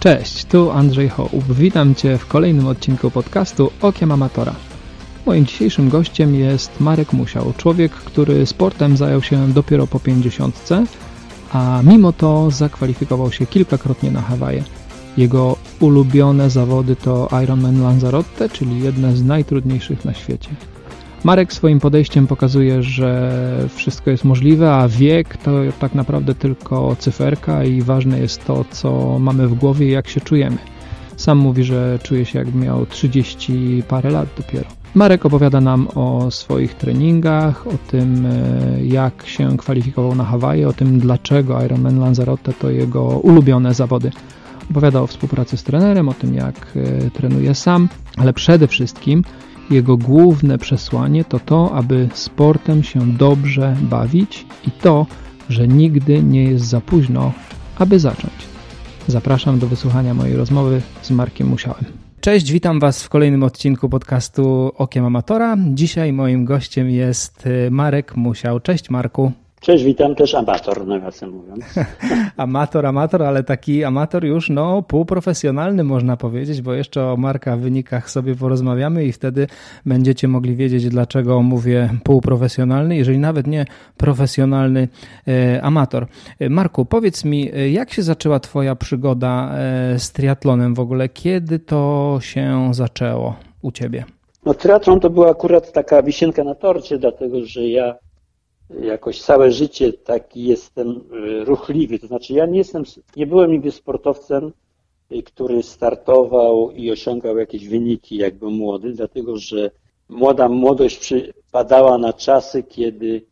Cześć, tu Andrzej Hołb. Witam Cię w kolejnym odcinku podcastu Okiem Amatora. Moim dzisiejszym gościem jest Marek Musiał, człowiek, który sportem zajął się dopiero po 50, a mimo to zakwalifikował się kilkakrotnie na Hawaje. Jego ulubione zawody to Ironman Lanzarote, czyli jedne z najtrudniejszych na świecie. Marek swoim podejściem pokazuje, że wszystko jest możliwe, a wiek to tak naprawdę tylko cyferka i ważne jest to, co mamy w głowie i jak się czujemy. Sam mówi, że czuje się jakby miał 30 parę lat dopiero. Marek opowiada nam o swoich treningach, o tym e, jak się kwalifikował na Hawaje, o tym dlaczego Ironman Lanzarote to jego ulubione zawody. Opowiada o współpracy z trenerem, o tym jak e, trenuje sam, ale przede wszystkim jego główne przesłanie to to, aby sportem się dobrze bawić i to, że nigdy nie jest za późno, aby zacząć. Zapraszam do wysłuchania mojej rozmowy z Markiem Musiałem. Cześć, witam Was w kolejnym odcinku podcastu Okiem Amatora. Dzisiaj moim gościem jest e, Marek Musiał. Cześć Marku. Cześć, witam też amator, nawiasem mówiąc. amator, amator, ale taki amator już no półprofesjonalny można powiedzieć, bo jeszcze o Marka wynikach sobie porozmawiamy i wtedy będziecie mogli wiedzieć, dlaczego mówię półprofesjonalny, jeżeli nawet nie profesjonalny e, amator. E, Marku, powiedz mi, e, jak się zaczęła Twoja przygoda e, z triatlonem w ogóle? Kiedy to się zaczęło u Ciebie? No triatlon to była akurat taka wisienka na torcie, dlatego że ja jakoś całe życie taki jestem y, ruchliwy. To znaczy ja nie jestem, nie byłem nigdy sportowcem, y, który startował i osiągał jakieś wyniki jakby młody, dlatego że młoda młodość przypadała na czasy, kiedy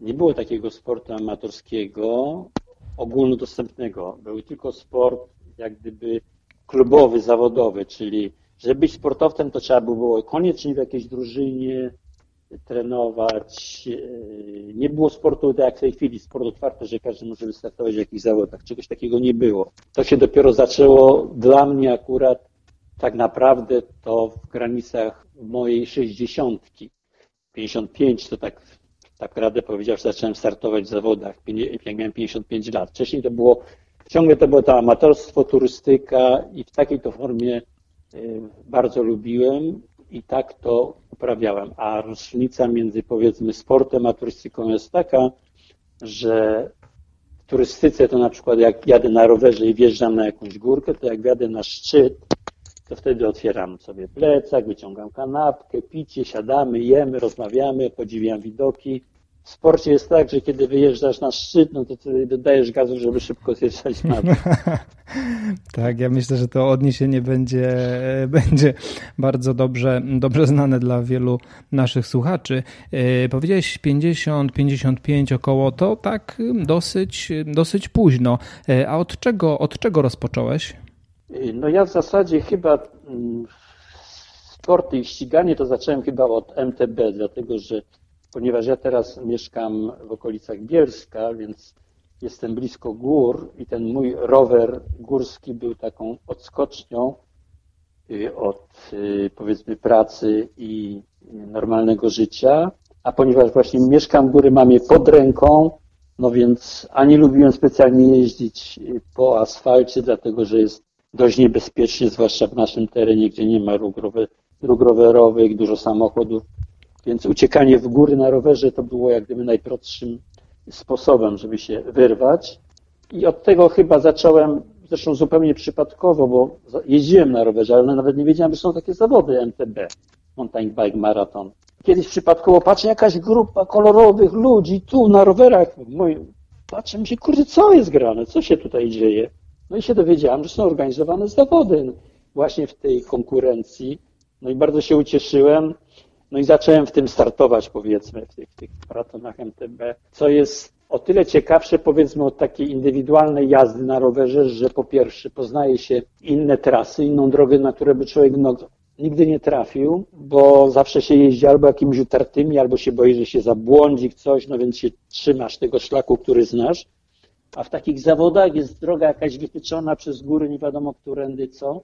nie było takiego sportu amatorskiego, ogólnodostępnego. Był tylko sport jak gdyby klubowy, zawodowy, czyli żeby być sportowcem, to trzeba było koniecznie w jakiejś drużynie, trenować. E, nie było sportu tak jak w tej chwili, sport otwarty, że każdy może wystartować w jakichś zawodach. Czegoś takiego nie było. To się dopiero zaczęło dla mnie akurat tak naprawdę to w granicach mojej sześćdziesiątki. 55 to tak, tak radę powiedział, że zacząłem startować w zawodach, jak miałem 55 lat. Wcześniej to było, ciągle to było to amatorstwo, turystyka i w takiej to formie e, bardzo lubiłem i tak to uprawiałem. A różnica między powiedzmy sportem a turystyką jest taka, że w turystyce to na przykład jak jadę na rowerze i wjeżdżam na jakąś górkę, to jak wjadę na szczyt, to wtedy otwieram sobie plecak, wyciągam kanapkę, picie, siadamy, jemy, rozmawiamy, podziwiam widoki w sporcie jest tak, że kiedy wyjeżdżasz na szczyt, no to ty dodajesz gazu, żeby szybko zjeżdżać na dół. tak, ja myślę, że to odniesienie będzie, będzie bardzo dobrze, dobrze znane dla wielu naszych słuchaczy. E, powiedziałeś 50, 55 około, to tak dosyć, dosyć późno. E, a od czego, od czego rozpocząłeś? No ja w zasadzie chyba mm, sporty i ściganie to zacząłem chyba od MTB, dlatego że ponieważ ja teraz mieszkam w okolicach Bielska, więc jestem blisko gór i ten mój rower górski był taką odskocznią y, od y, powiedzmy pracy i normalnego życia, a ponieważ właśnie mieszkam góry, mam je pod ręką, no więc ani lubiłem specjalnie jeździć po asfalcie, dlatego że jest dość niebezpiecznie, zwłaszcza w naszym terenie, gdzie nie ma dróg rowerowych, dużo samochodów więc uciekanie w góry na rowerze to było jak gdyby najprostszym sposobem, żeby się wyrwać. I od tego chyba zacząłem, zresztą zupełnie przypadkowo, bo jeździłem na rowerze, ale nawet nie wiedziałem, że są takie zawody MTB, Mountain Bike Marathon. Kiedyś przypadkowo patrzę, jakaś grupa kolorowych ludzi tu na rowerach. Patrzę, mi się, kurde, co jest grane? Co się tutaj dzieje? No i się dowiedziałem, że są organizowane zawody właśnie w tej konkurencji. No i bardzo się ucieszyłem. No i zacząłem w tym startować, powiedzmy, w tych, w tych maratonach MTB, co jest o tyle ciekawsze, powiedzmy, od takiej indywidualnej jazdy na rowerze, że po pierwsze poznaje się inne trasy, inną drogę, na które by człowiek no, nigdy nie trafił, bo zawsze się jeździ albo jakimiś utartymi, albo się boi, że się zabłądzi coś, no więc się trzymasz tego szlaku, który znasz. A w takich zawodach jest droga jakaś wytyczona przez góry, nie wiadomo którędy co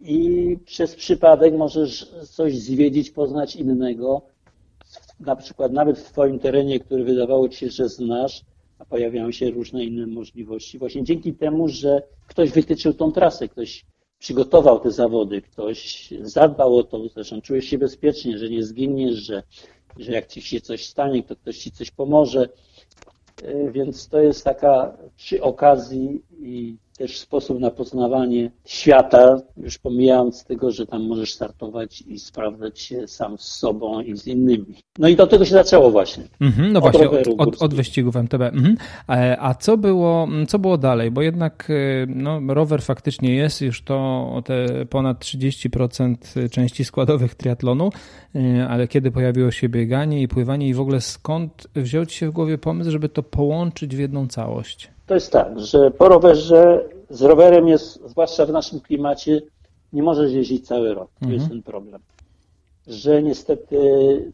i przez przypadek możesz coś zwiedzić, poznać innego. Na przykład nawet w Twoim terenie, który wydawało Ci się, że znasz, a pojawiają się różne inne możliwości. Właśnie dzięki temu, że ktoś wytyczył tą trasę, ktoś przygotował te zawody, ktoś zadbał o to, zresztą czujesz się bezpiecznie, że nie zginiesz, że, że jak ci się coś stanie, to ktoś ci coś pomoże. E, więc to jest taka przy okazji i też sposób na poznawanie świata, już pomijając tego, że tam możesz startować i sprawdzać się sam z sobą i z innymi. No i do tego się zaczęło właśnie. Mm-hmm, no od właśnie, od, od, od, wyścigów MTB. Mm-hmm. A co było, co było dalej? Bo jednak y, no, rower faktycznie jest już to te ponad 30% części składowych triatlonu, y, ale kiedy pojawiło się bieganie i pływanie i w ogóle skąd wziął Ci się w głowie pomysł, żeby to połączyć w jedną całość? To jest tak, że po rowerze z rowerem jest, zwłaszcza w naszym klimacie, nie możesz jeździć cały rok. To mhm. jest ten problem. Że niestety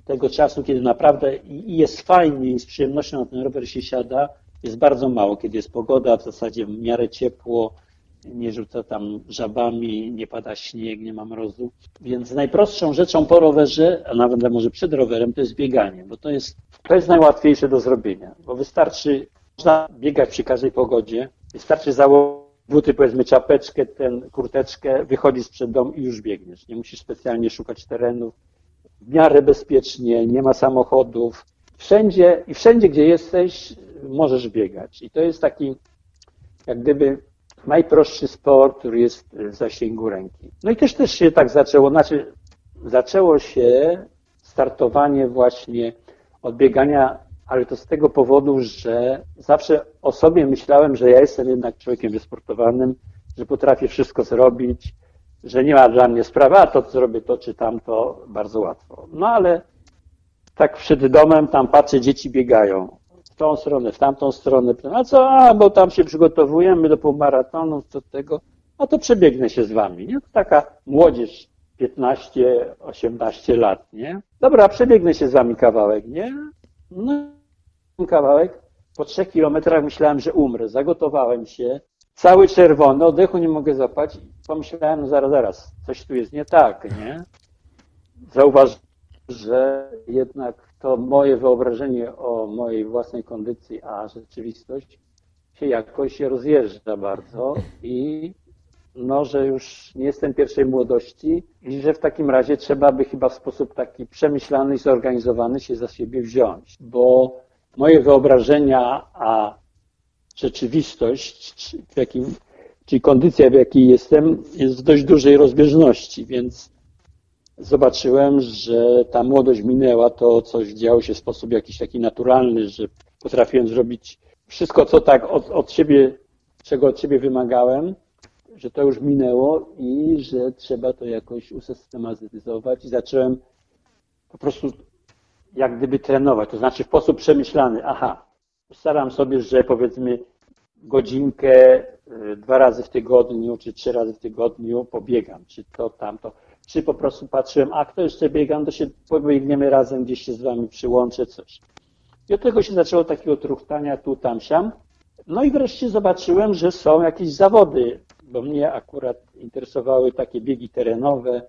tego czasu, kiedy naprawdę i jest fajnie i z przyjemnością na ten rower się siada, jest bardzo mało. Kiedy jest pogoda, w zasadzie w miarę ciepło, nie rzuca tam żabami, nie pada śnieg, nie ma mrozu. Więc najprostszą rzeczą po rowerze, a nawet może przed rowerem, to jest bieganie, bo to jest, to jest najłatwiejsze do zrobienia, bo wystarczy można biegać przy każdej pogodzie. Wystarczy założyć buty, powiedzmy czapeczkę, ten kurteczkę, wychodzisz przed dom i już biegniesz. Nie musisz specjalnie szukać terenów. W miarę bezpiecznie, nie ma samochodów. Wszędzie i wszędzie, gdzie jesteś, możesz biegać. I to jest taki, jak gdyby najprostszy sport, który jest w zasięgu ręki. No i też też się tak zaczęło, znaczy zaczęło się startowanie właśnie od biegania ale to z tego powodu, że zawsze o sobie myślałem, że ja jestem jednak człowiekiem wysportowanym, że potrafię wszystko zrobić, że nie ma dla mnie sprawy, a to zrobię to czy tamto bardzo łatwo. No ale tak przed domem tam patrzę, dzieci biegają w tą stronę, w tamtą stronę. A co, a bo tam się przygotowujemy do półmaratonu, do tego, a to przebiegnę się z wami. Nie? To taka młodzież 15, 18 lat, nie? Dobra, przebiegnę się z wami kawałek, nie? No kawałek, po trzech kilometrach myślałem, że umrę. Zagotowałem się, cały czerwony, oddechu nie mogę zapać. Pomyślałem, no zaraz, zaraz, coś tu jest nie tak, nie? Zauważyłem, że jednak to moje wyobrażenie o mojej własnej kondycji, a rzeczywistość się jakoś rozjeżdża bardzo i no, że już nie jestem pierwszej młodości i że w takim razie trzeba by chyba w sposób taki przemyślany i zorganizowany się za siebie wziąć, bo moje wyobrażenia, a rzeczywistość, w jakim, czyli kondycja, w jakiej jestem, jest w dość dużej rozbieżności, więc zobaczyłem, że ta młodość minęła, to coś działo się w sposób jakiś taki naturalny, że potrafiłem zrobić wszystko, co tak od, od siebie, czego od siebie wymagałem, że to już minęło i że trzeba to jakoś usystematyzować. I zacząłem po prostu jak gdyby trenować, to znaczy w sposób przemyślany. Aha, staram sobie, że powiedzmy godzinkę y, dwa razy w tygodniu, czy trzy razy w tygodniu pobiegam, czy to, tamto. Czy po prostu patrzyłem, a kto jeszcze biegam, to się pobiegniemy razem, gdzieś się z wami przyłączę, coś. I od tego się zaczęło takiego truchtania tu, tam, siam. No i wreszcie zobaczyłem, że są jakieś zawody, bo mnie akurat interesowały takie biegi terenowe.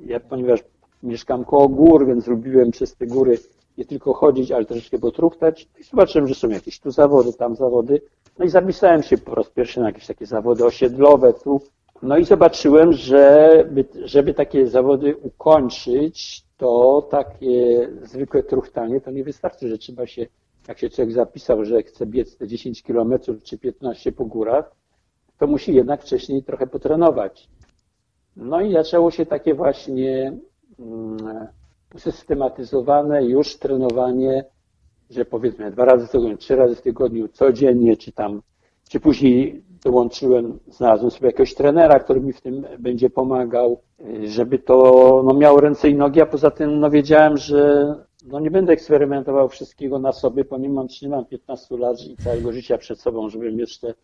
Ja, ponieważ mieszkam koło gór, więc lubiłem przez te góry nie tylko chodzić, ale troszeczkę potruchtać. I zobaczyłem, że są jakieś tu zawody, tam zawody. No i zapisałem się po raz pierwszy na jakieś takie zawody osiedlowe tu. No i zobaczyłem, że żeby takie zawody ukończyć, to takie zwykłe truchtanie to nie wystarczy, że trzeba się, jak się człowiek zapisał, że chce biec te 10 kilometrów czy 15 po górach, to musi jednak wcześniej trochę potrenować. No i zaczęło się takie właśnie Mm, usystematyzowane już trenowanie, że powiedzmy dwa razy w tygodniu, trzy razy w tygodniu, codziennie, czy tam, czy później dołączyłem, znalazłem sobie jakiegoś trenera, który mi w tym będzie pomagał, żeby to no, miało ręce i nogi, a poza tym no, wiedziałem, że no, nie będę eksperymentował wszystkiego na sobie, ponieważ nie mam 15 lat i całego życia przed sobą, żebym jeszcze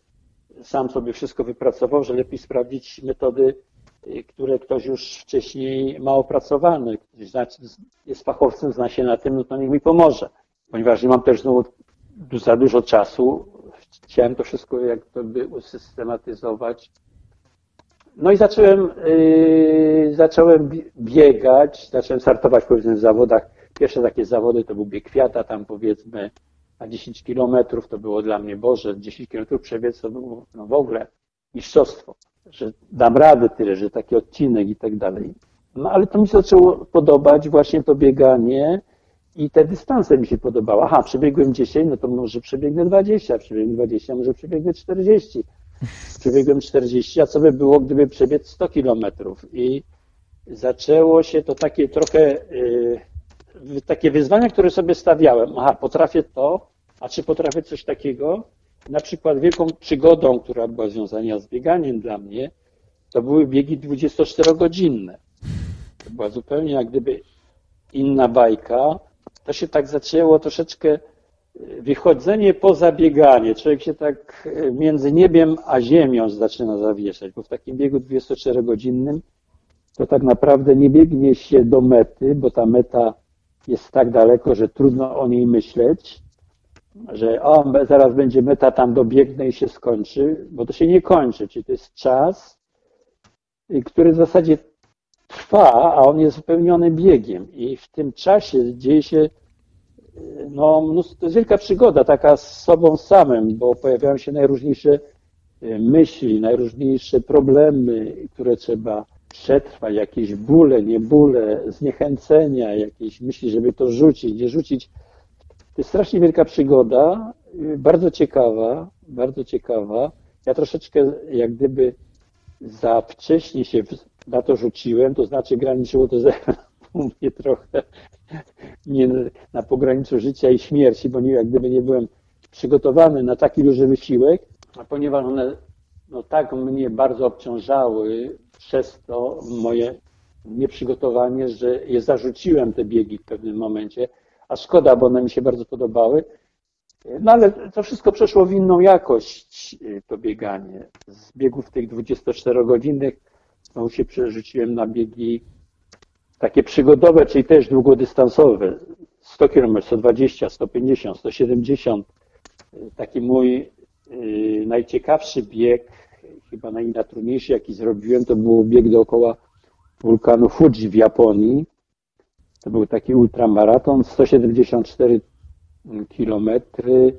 sam sobie wszystko wypracował, że lepiej sprawdzić metody które ktoś już wcześniej ma opracowane, ktoś jest fachowcem, zna się na tym, no to niech mi pomoże. Ponieważ nie mam też znowu za dużo czasu, chciałem to wszystko jakby usystematyzować. No i zacząłem, yy, zacząłem biegać, zacząłem startować powiedzmy w zawodach. Pierwsze takie zawody to był bieg kwiata, tam powiedzmy a 10 kilometrów to było dla mnie, Boże, 10 kilometrów przebiec to było no w ogóle mistrzostwo, że dam radę tyle, że taki odcinek i tak dalej. No ale to mi się zaczęło podobać właśnie to bieganie i te dystanse mi się podobały. Aha, przebiegłem 10, no to może przebiegnę 20, przebiegłem 20, może przebiegnę 40. Przebiegłem 40, a co by było, gdyby przebiec 100 kilometrów? I zaczęło się to takie trochę, yy, takie wyzwania, które sobie stawiałem. Aha, potrafię to, a czy potrafię coś takiego? Na przykład wielką przygodą, która była związana z bieganiem dla mnie, to były biegi 24-godzinne. To była zupełnie jak gdyby inna bajka. To się tak zaczęło troszeczkę y, wychodzenie poza bieganie. Człowiek się tak y, między niebiem a ziemią zaczyna zawieszać, bo w takim biegu 24-godzinnym to tak naprawdę nie biegnie się do mety, bo ta meta jest tak daleko, że trudno o niej myśleć, że o, zaraz będzie meta, tam dobiegnę i się skończy, bo to się nie kończy, czyli to jest czas, który w zasadzie trwa, a on jest wypełniony biegiem i w tym czasie dzieje się no, mnóstwo, to jest wielka przygoda, taka z sobą samym, bo pojawiają się najróżniejsze y, myśli, najróżniejsze problemy, które trzeba przetrwać, jakieś bóle, nie bóle, zniechęcenia, jakieś myśli, żeby to rzucić, nie rzucić. To jest strasznie wielka przygoda, y, bardzo ciekawa, bardzo ciekawa. Ja troszeczkę jak gdyby za wcześnie się na to rzuciłem, to znaczy graniczyło to ze mnie trochę nie na pograniczu życia i śmierci, bo nie, jak gdyby nie byłem przygotowany na taki duży wysiłek, a ponieważ one no, tak mnie bardzo obciążały przez to moje nieprzygotowanie, że je zarzuciłem te biegi w pewnym momencie, a szkoda, bo one mi się bardzo podobały. No ale to wszystko przeszło w inną jakość, to bieganie. Z biegów tych 24-godzinnych znowu się przerzuciłem na biegi takie przygodowe, czyli też długodystansowe. 100 km, 120, 150, 170. Taki mój yy, najciekawszy bieg, chyba najtrudniejszy jaki zrobiłem, to był bieg dookoła wulkanu Fuji w Japonii. To był taki ultramaraton, 174 kilometry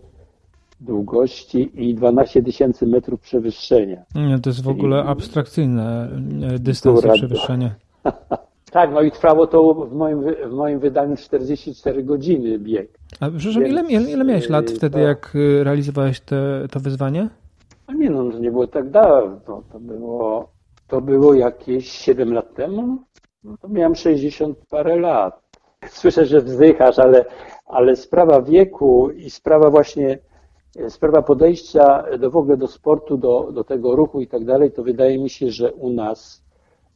długości i 12 tysięcy metrów przewyższenia. Nie, to jest w ogóle abstrakcyjne e, dystans przewyższenia. tak, no i trwało to w moim, w moim wydaniu 44 godziny bieg. A przepraszam, Więc, ile, ile miałeś lat y, wtedy, to... jak y, realizowałeś te, to wyzwanie? No nie no, to nie było tak dawno. To było, to było jakieś 7 lat temu. No to miałem 60 parę lat. Słyszę, że wzdychasz, ale, ale sprawa wieku i sprawa właśnie sprawa podejścia do w ogóle do sportu, do, do tego ruchu i tak dalej, to wydaje mi się, że u nas,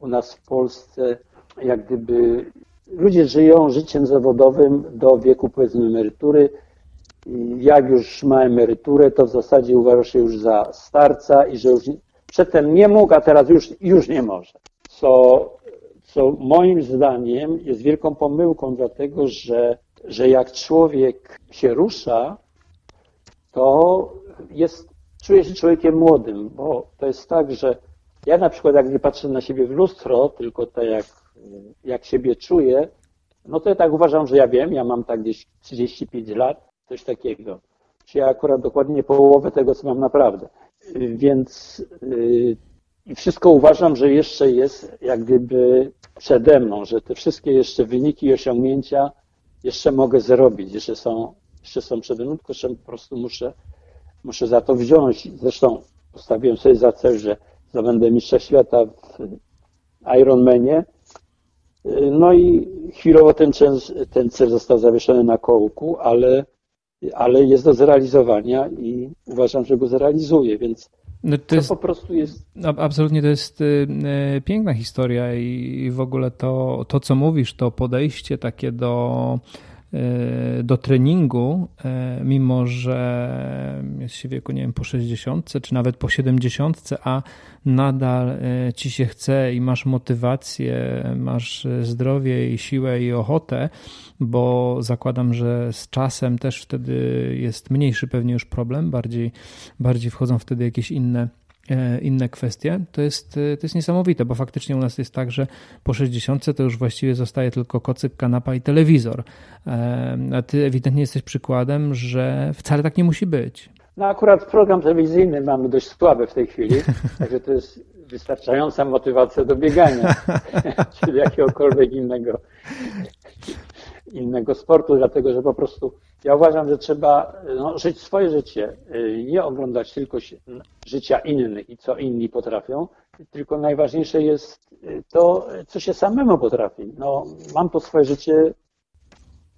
u nas w Polsce jak gdyby ludzie żyją życiem zawodowym do wieku powiedzmy emerytury. Jak już ma emeryturę, to w zasadzie uważa się już za starca i że już przedtem nie mógł, a teraz już, już nie może. Co, co moim zdaniem jest wielką pomyłką, dlatego że, że jak człowiek się rusza, to jest, czuje się człowiekiem młodym, bo to jest tak, że ja na przykład jak nie patrzę na siebie w lustro, tylko tak jak, jak siebie czuję, no to ja tak uważam, że ja wiem, ja mam tak gdzieś 35 lat, coś takiego. Czy ja akurat dokładnie połowę tego, co mam naprawdę. Więc yy, i wszystko uważam, że jeszcze jest jak gdyby przede mną, że te wszystkie jeszcze wyniki i osiągnięcia jeszcze mogę zrobić, jeszcze są jeszcze są przede mną, tylko że po prostu muszę, muszę za to wziąć. Zresztą postawiłem sobie za cel, że zdobędę mistrza świata w Ironmanie. No i chwilowo ten cel, ten cel został zawieszony na kołku, ale, ale jest do zrealizowania i uważam, że go zrealizuję, więc no to, to jest, po prostu jest. Absolutnie to jest y, y, piękna historia i w ogóle to, to, co mówisz, to podejście takie do do treningu, e, mimo że jest się wieku, nie wiem, po 60 czy nawet po 70, a nadal e, ci się chce i masz motywację, masz zdrowie i siłę i ochotę, bo zakładam, że z czasem też wtedy jest mniejszy pewnie już problem, bardziej, bardziej wchodzą wtedy jakieś inne e, inne kwestie, to jest, to jest niesamowite, bo faktycznie u nas jest tak, że po 60 to już właściwie zostaje tylko kocyk, kanapa i telewizor. A ty ewidentnie jesteś przykładem, że wcale tak nie musi być. No akurat program telewizyjny mamy dość słaby w tej chwili, także to jest wystarczająca motywacja do biegania, czy jakiegokolwiek innego, innego sportu, dlatego że po prostu ja uważam, że trzeba no, żyć swoje życie, y, nie oglądać tylko życia innych i co inni potrafią, tylko najważniejsze jest y, to, co się samemu potrafi. No, mam to swoje życie,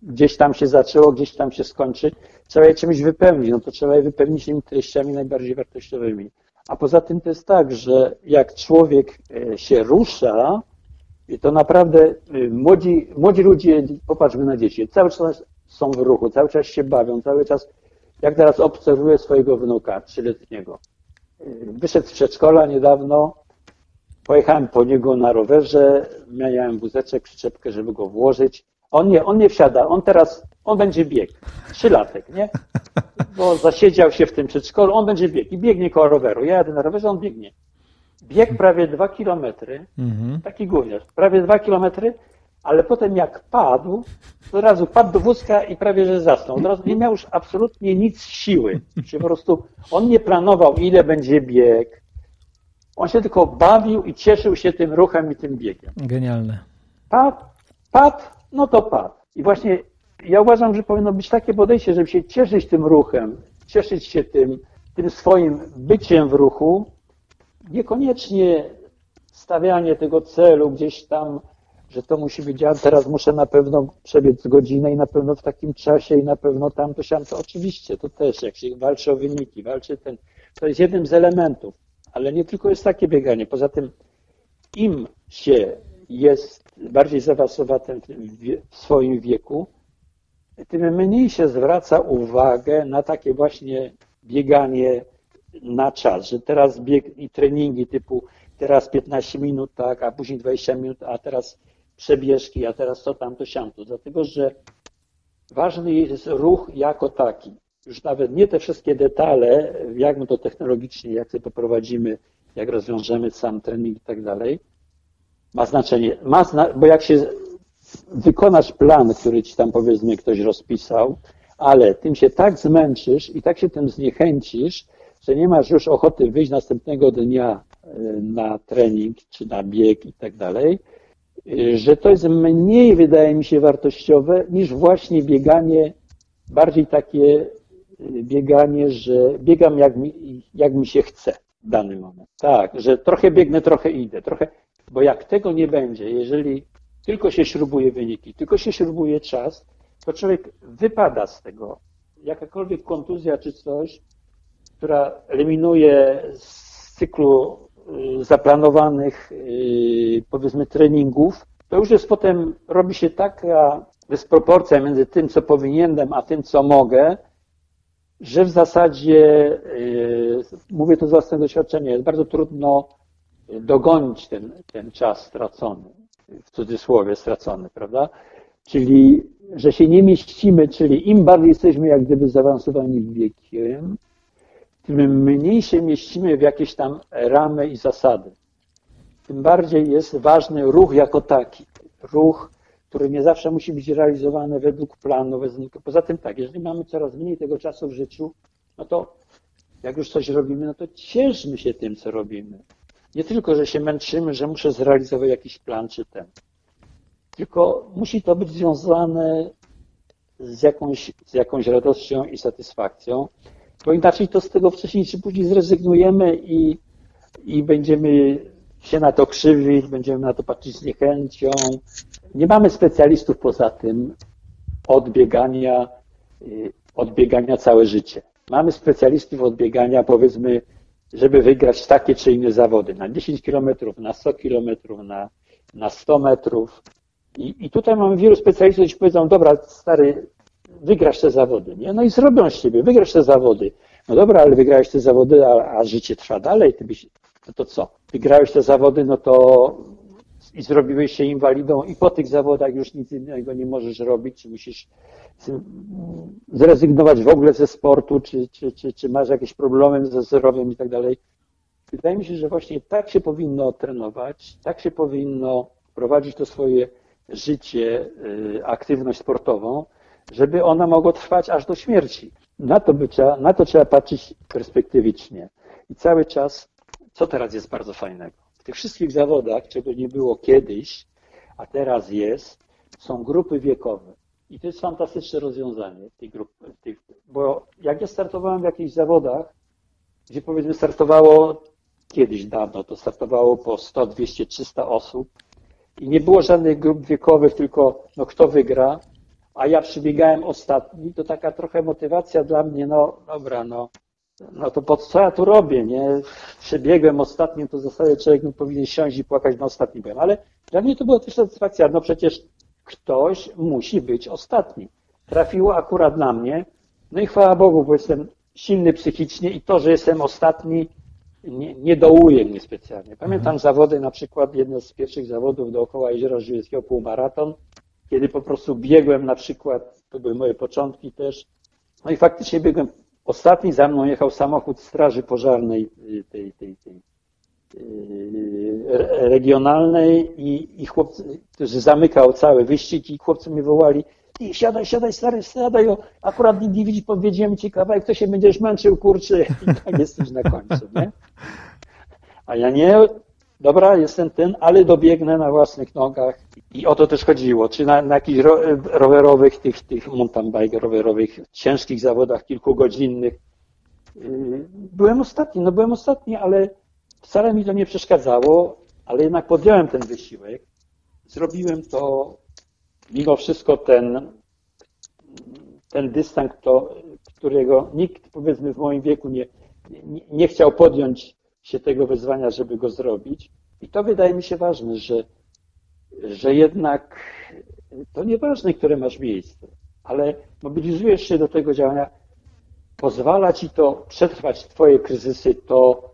gdzieś tam się zaczęło, gdzieś tam się skończy, trzeba je czymś wypełnić, no to trzeba je wypełnić tymi treściami najbardziej wartościowymi. A poza tym to jest tak, że jak człowiek e, się rusza, to naprawdę e, młodzi, młodzi ludzie, popatrzmy na dzieci, cały czas są w ruchu, cały czas się bawią, cały czas, jak teraz obserwuję swojego wnuka trzyletniego. E, wyszedł z przedszkola niedawno, pojechałem po niego na rowerze, miałem wózeczek, przyczepkę, żeby go włożyć. On nie, on nie wsiada, on teraz, on będzie biegł. Trzylatek, nie? Bo zasiedział się w tym przedszkolu, on będzie biegł i biegnie koło roweru. Ja jadę na rowerze, on biegnie. Biegł prawie dwa kilometry, mhm. taki gówniarz, prawie dwa kilometry, ale potem jak padł, to od razu padł do wózka i prawie że zasnął. Od razu nie miał już absolutnie nic siły. Czyli po prostu on nie planował, ile będzie bieg. On się tylko bawił i cieszył się tym ruchem i tym biegiem. Genialne. Padł, padł, no to padł. I właśnie ja uważam, że powinno być takie podejście, żeby się cieszyć tym ruchem, cieszyć się tym, tym swoim byciem w ruchu, niekoniecznie stawianie tego celu gdzieś tam, że to musi być, ja teraz muszę na pewno przebiec godzinę i na pewno w takim czasie i na pewno tam to siam, to oczywiście, to też, jak się walczy o wyniki, walczy ten, to jest jednym z elementów, ale nie tylko jest takie bieganie, poza tym im się jest bardziej zaawansowanym w swoim wieku, tym mniej się zwraca uwagę na takie właśnie bieganie na czas, że teraz bieg i treningi typu teraz 15 minut, tak, a później 20 minut, a teraz przebieżki, a teraz to tam, to siamto. Dlatego, że ważny jest ruch jako taki. Już nawet nie te wszystkie detale, jak my to technologicznie, jak to poprowadzimy, jak rozwiążemy sam trening i tak dalej, ma znaczenie. Ma zna bo jak się wykonasz plan, który ci tam powiedzmy ktoś rozpisał, ale tym się tak zmęczysz i tak się tym zniechęcisz, że nie masz już ochoty wyjść następnego dnia e, na trening czy na bieg i tak dalej, że to jest mniej, wydaje mi się, wartościowe niż właśnie bieganie, bardziej takie e, bieganie, że biegam jak mi, jak mi się chce w dany moment. Tak, że trochę biegnę, trochę idę, trochę, bo jak tego nie będzie, jeżeli tylko się śrubuje wyniki, tylko się śrubuje czas, to człowiek wypada z tego. Jakakolwiek kontuzja czy coś, która eliminuje z cyklu y, zaplanowanych, y, powiedzmy, treningów, to już jest potem, robi się taka dysproporcja między tym, co powinienem, a tym, co mogę, że w zasadzie, y, mówię to z własnego doświadczenia, jest bardzo trudno dogonić ten, ten czas stracony w cudzysłowie stracony, prawda? Czyli, że się nie mieścimy, czyli im bardziej jesteśmy jak gdyby zaawansowani wiekiem, tym mniej się mieścimy w jakieś tam ramy i zasady. Tym bardziej jest ważny ruch jako taki. Ruch, który nie zawsze musi być realizowany według planu. Poza tym tak, jeżeli mamy coraz mniej tego czasu w życiu, no to jak już coś robimy, no to cieszmy się tym, co robimy. Nie tylko, że się męczymy, że muszę zrealizować jakiś plan czy ten. Tylko musi to być związane z jakąś, z jakąś radością i satysfakcją, bo inaczej to z tego wcześniej czy później zrezygnujemy i, i będziemy się na to krzywić, będziemy na to patrzeć z niechęcią. Nie mamy specjalistów poza tym od biegania, y, od biegania całe życie. Mamy specjalistów od biegania, powiedzmy, żeby wygrać takie czy inne zawody na 10 kilometrów, na 100 kilometrów, na, na 100 metrów. I, I tutaj mamy wielu specjalistów, którzy powiedzą, dobra, stary, wygrasz te zawody, nie? No i zrobią z ciebie, wygrasz te zawody. No dobra, ale wygrałeś te zawody, a, a życie trwa dalej, ty byś, no to co? Wygrałeś te zawody, no to i zrobiłeś się inwalidą i po tych zawodach już nic innego nie możesz robić, czy musisz zrezygnować w ogóle ze sportu, czy, czy, czy, czy masz jakieś problemy ze zdrowiem i tak dalej. wydaje mi się, że właśnie tak się powinno trenować, tak się powinno prowadzić to swoje życie, y, aktywność sportową, żeby ona mogła trwać aż do śmierci. Na to, by trzeba, na to trzeba patrzeć perspektywicznie. I cały czas, co teraz jest bardzo fajnego? W tych wszystkich zawodach, czego nie było kiedyś, a teraz jest, są grupy wiekowe. I to jest fantastyczne rozwiązanie tych grup, tych, bo jak ja startowałem w jakichś zawodach, gdzie powiedzmy startowało kiedyś dawno, to startowało po 100, 200, 300 osób i nie było żadnych grup wiekowych, tylko no kto wygra, a ja przybiegałem ostatni, to taka trochę motywacja dla mnie, no dobra, no, no to po co ja tu robię, nie? Przebiegłem ostatnim, to w zasadzie człowiek no, powinien siąść i płakać na ostatnim byłem, ale dla mnie to była też satysfakcja, no przecież ktoś musi być ostatni. Trafiło akurat na mnie, no i chwała Bogu, bo jestem silny psychicznie i to, że jestem ostatni, nie, nie dołuje mnie specjalnie. Pamiętam mhm. zawody, na przykład jedno z pierwszych zawodów dookoła Jeziora Żywieckiego, półmaraton, kiedy po prostu biegłem na przykład, to były moje początki też, no i faktycznie biegłem ostatni, za mną jechał samochód straży pożarnej y, tej, tej, tej y, regionalnej i, i chłopcy, którzy zamykał cały wyścig i chłopcy mnie wołali, i siadaj, siadaj, stary, siadaj, o, akurat nie widzi, powiedziałem ci kawałek, to się będziesz męczył, kurczy, i tak jesteś na końcu, nie? A ja nie, dobra, jestem ten, ale dobiegnę na własnych nogach i o to też chodziło, czy na, na jakichś rowerowych, tych, tych mountain bike rowerowych, ciężkich zawodach kilkugodzinnych. Yy, byłem ostatni, no byłem ostatni, ale wcale mi to nie przeszkadzało, ale jednak podjąłem ten wysiłek. Zrobiłem to mimo wszystko ten, ten dystans, to, którego nikt powiedzmy w moim wieku nie, nie, nie chciał podjąć się tego wyzwania, żeby go zrobić. I to wydaje mi się ważne, że, że jednak to nieważne, które masz miejsce, ale mobilizujesz się do tego działania, pozwala ci to przetrwać twoje kryzysy, to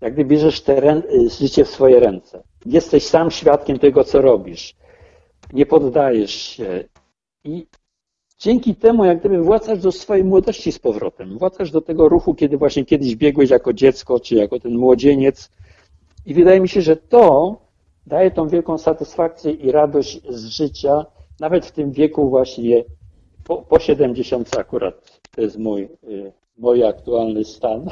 jak gdy bierzesz te życie w swoje ręce. Jesteś sam świadkiem tego, co robisz nie poddajesz się i dzięki temu jak gdyby wracasz do swojej młodości z powrotem. Wracasz do tego ruchu, kiedy właśnie kiedyś biegłeś jako dziecko, czy jako ten młodzieniec i wydaje mi się, że to daje tą wielką satysfakcję i radość z życia, nawet w tym wieku właśnie po, po 70 akurat to jest mój y, mój aktualny stan.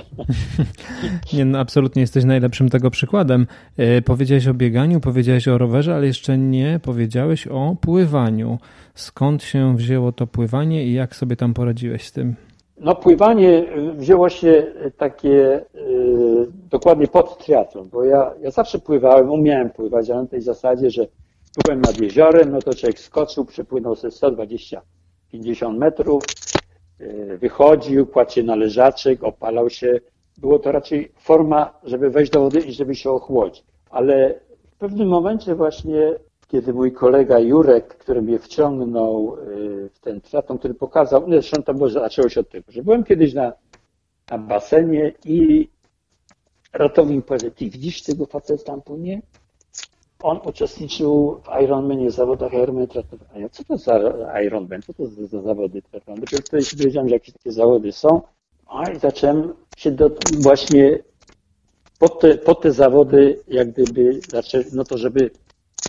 Nie, no, absolutnie jesteś najlepszym tego przykładem. E, powiedziałeś o bieganiu, powiedziałeś o rowerze, ale jeszcze nie powiedziałeś o pływaniu. Skąd się wzięło to pływanie i jak sobie tam poradziłeś z tym? No pływanie wzięło się takie yy, dokładnie pod triatlon, bo ja, ja zawsze pływałem, umiałem pływać, ale na tej zasadzie, że byłem nad jeziorem, no to człowiek skoczył, przepłynął sobie 120-50 metrów, E, wychodził, kładł się na leżaczek, opalał się. Było to raczej forma, żeby wejść do wody i żeby się ochłodzić. Ale w pewnym momencie właśnie, kiedy mój kolega Jurek, który mnie wciągnął e, w ten triatlon, który pokazał, zresztą to było, zaczęło się od tego, że byłem kiedyś na, na basenie i ratownik powiedział, ty widzisz tego faceta tam płynie? On uczestniczył w Ironmanie, zawodach Ironman co to za Ironman? Co to za, za zawody? Dopiero wtedy się dowiedziałem, że jakieś takie zawody są. A i zacząłem się do, właśnie pod te, te zawody, jak gdyby, no to żeby,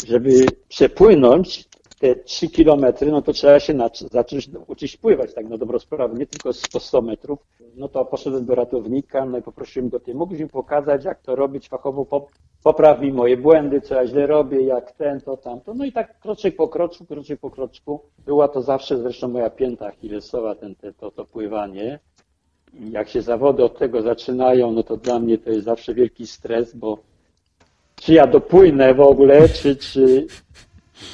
żeby przepłynąć te 3 kilometry, no to trzeba się zacząć uczyć pływać, tak na dobrą sprawę, nie tylko po 100 metrów. No to poszedłem do ratownika, no i poprosiłem go, ty mógłbyś mi pokazać, jak to robić fachowo, popraw mi moje błędy, co ja źle robię, jak ten, to tamto. No i tak kroczek po kroczku, kroczek po kroczku. Była to zawsze zresztą moja pięta achillesowa, ten, ten, to, to pływanie. Jak się zawody od tego zaczynają, no to dla mnie to jest zawsze wielki stres, bo czy ja dopłynę w ogóle, czy, czy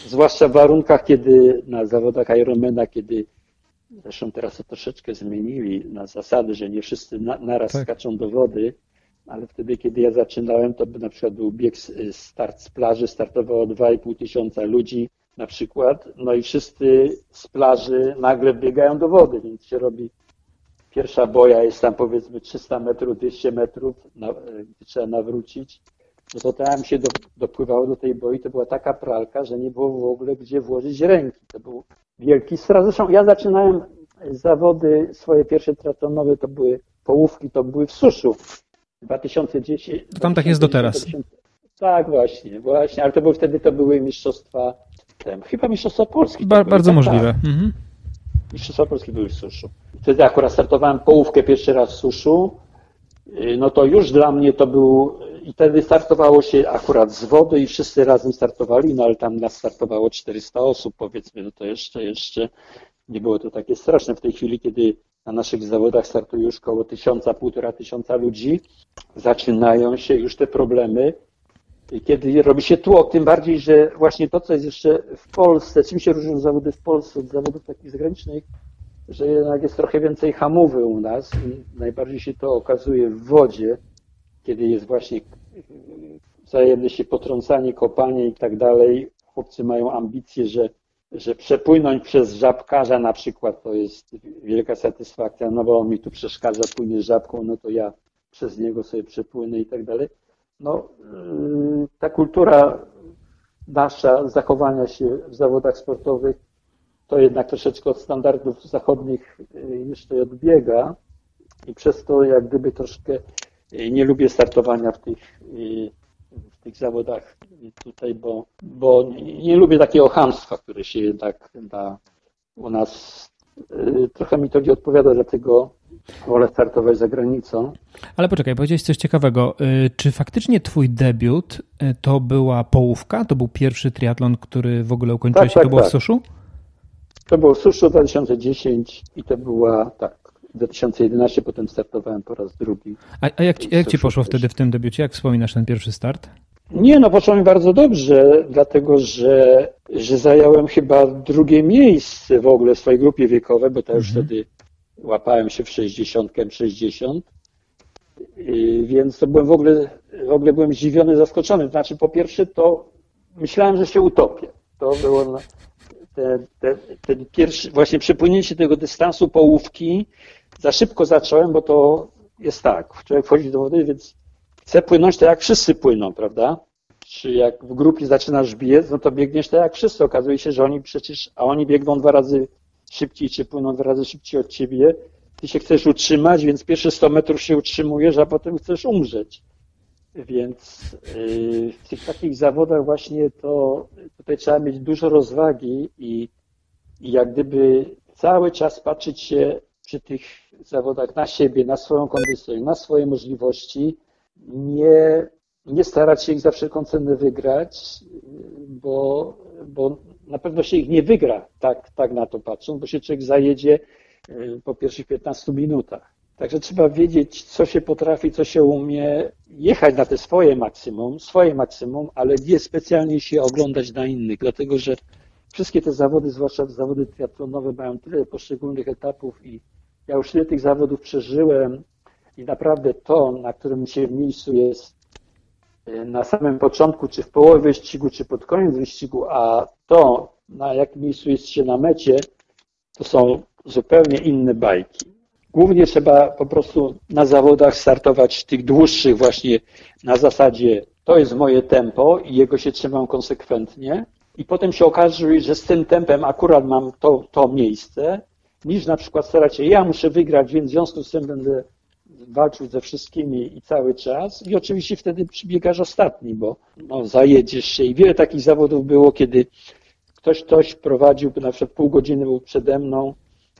zwłaszcza w warunkach, kiedy na zawodach Ironmana, kiedy zresztą teraz to troszeczkę zmienili na zasady, że nie wszyscy na, naraz tak. skaczą do wody, ale wtedy, kiedy ja zaczynałem, to by na przykład był bieg start z plaży, startowało 2,5 tysiąca ludzi na przykład, no i wszyscy z plaży nagle biegają do wody, więc się robi pierwsza boja, jest tam powiedzmy 300 metrów, 200 metrów, na, gdzie trzeba nawrócić, no to tam się do, dopływało do tej boi, to była taka pralka, że nie było w ogóle gdzie włożyć ręki. To był wielki stres. Zresztą ja zaczynałem zawody swoje pierwsze triatlonowe, to były połówki, to były w suszu. 2010. To tam tak jest do teraz. 2000, tak, właśnie, właśnie, ale to był wtedy to były mistrzostwa, tem, chyba mistrzostwa Polski. Ba, bardzo tak, możliwe. Tak. Mhm. Mistrzostwa Polski były w suszu. Wtedy akurat startowałem połówkę pierwszy raz w suszu, y, no to już dla mnie to był, i wtedy startowało się akurat z wody i wszyscy razem startowali, no ale tam nas startowało 400 osób, powiedzmy, no to jeszcze, jeszcze nie było to takie straszne. W tej chwili, kiedy na naszych zawodach startuje już około tysiąca, półtora tysiąca ludzi, zaczynają się już te problemy, kiedy robi się tłok, tym bardziej, że właśnie to, co jest jeszcze w Polsce, czym się różnią zawody w Polsce od zawodów takich zagranicznych, że jednak jest trochę więcej hamowy u nas i najbardziej się to okazuje w wodzie, kiedy jest właśnie wzajemne się potrącanie, kopanie i tak dalej. Chłopcy mają ambicje, że, że przepłynąć przez żabkarza na przykład to jest wielka satysfakcja, no bo on mi tu przeszkadza, płynie żabką, no to ja przez niego sobie przepłynę i tak dalej. No, yy, ta kultura nasza zachowania się w zawodach sportowych to jednak troszeczkę od standardów zachodnich yy, jeszcze odbiega i przez to jak gdyby troszkę nie lubię startowania w tych, w tych zawodach tutaj, bo, bo nie lubię takiego hamstwa, które się jednak da u nas. Trochę mi to nie odpowiada, dlatego wolę startować za granicą. Ale poczekaj, powiedziałeś coś ciekawego. Czy faktycznie twój debiut to była połówka? To był pierwszy triatlon, który w ogóle ukończyłeś tak, tak, to było tak. w Suszu? To było w Suszu 2010 i to była, tak, 2011 potem startowałem po raz drugi. A, a jak, jak ci poszło wtedy w tym debiucie? Jak wspominasz ten pierwszy start? Nie, no poszło mi bardzo dobrze, dlatego że, że zająłem chyba drugie miejsce w ogóle w swojej grupie wiekowej, bo to już mhm. wtedy łapałem się w 60, 60. Więc to byłem w ogóle, w ogóle byłem zdziwiony, zaskoczony. Znaczy, po pierwsze, to myślałem, że się utopię. To było ten, pierwszy, właśnie przepłynięcie tego dystansu połówki. Za szybko zacząłem, bo to jest tak. Człowiek wchodzi do wody, więc chce płynąć tak, jak wszyscy płyną, prawda? Czy jak w grupie zaczynasz biec, no to biegniesz tak, jak wszyscy. Okazuje się, że oni przecież, a oni biegną dwa razy szybciej, czy płyną dwa razy szybciej od ciebie. Ty się chcesz utrzymać, więc pierwsze 100 metrów się utrzymujesz, a potem chcesz umrzeć. Więc yy, w tych takich zawodach właśnie to trzeba mieć dużo rozwagi i, i jak gdyby cały czas patrzeć się przy tych zawodach na siebie, na swoją kondycję, na swoje możliwości, nie, nie starać się ich za wszelką cenę wygrać, bo, bo na pewno się ich nie wygra, tak, tak na to patrząc, bo się człowiek zajedzie y, po pierwszych 15 minutach. Także trzeba wiedzieć, co się potrafi, co się umie, jechać na te swoje maksimum, swoje maksimum, ale nie specjalnie się oglądać na innych, dlatego że wszystkie te zawody, zwłaszcza zawody triatlonowe, mają tyle poszczególnych etapów i ja już tyle tych zawodów przeżyłem i naprawdę to, na którym się miejscu jest y, na samym początku, czy w połowie wyścigu, czy pod koniec wyścigu, a to, na jakim miejscu jest się na mecie, to są zupełnie inne bajki. Głównie trzeba po prostu na zawodach startować tych dłuższych właśnie na zasadzie to jest moje tempo i jego się trzymam konsekwentnie. I potem się okazuje, że z tym tempem akurat mam to, to miejsce, niż na przykład starać się, ja muszę wygrać, więc w związku z tym będę walczył ze wszystkimi i cały czas. I oczywiście wtedy przybiegasz ostatni, bo no, zajedziesz się. I wiele takich zawodów było, kiedy ktoś ktoś prowadził, na przykład pół godziny był przede mną,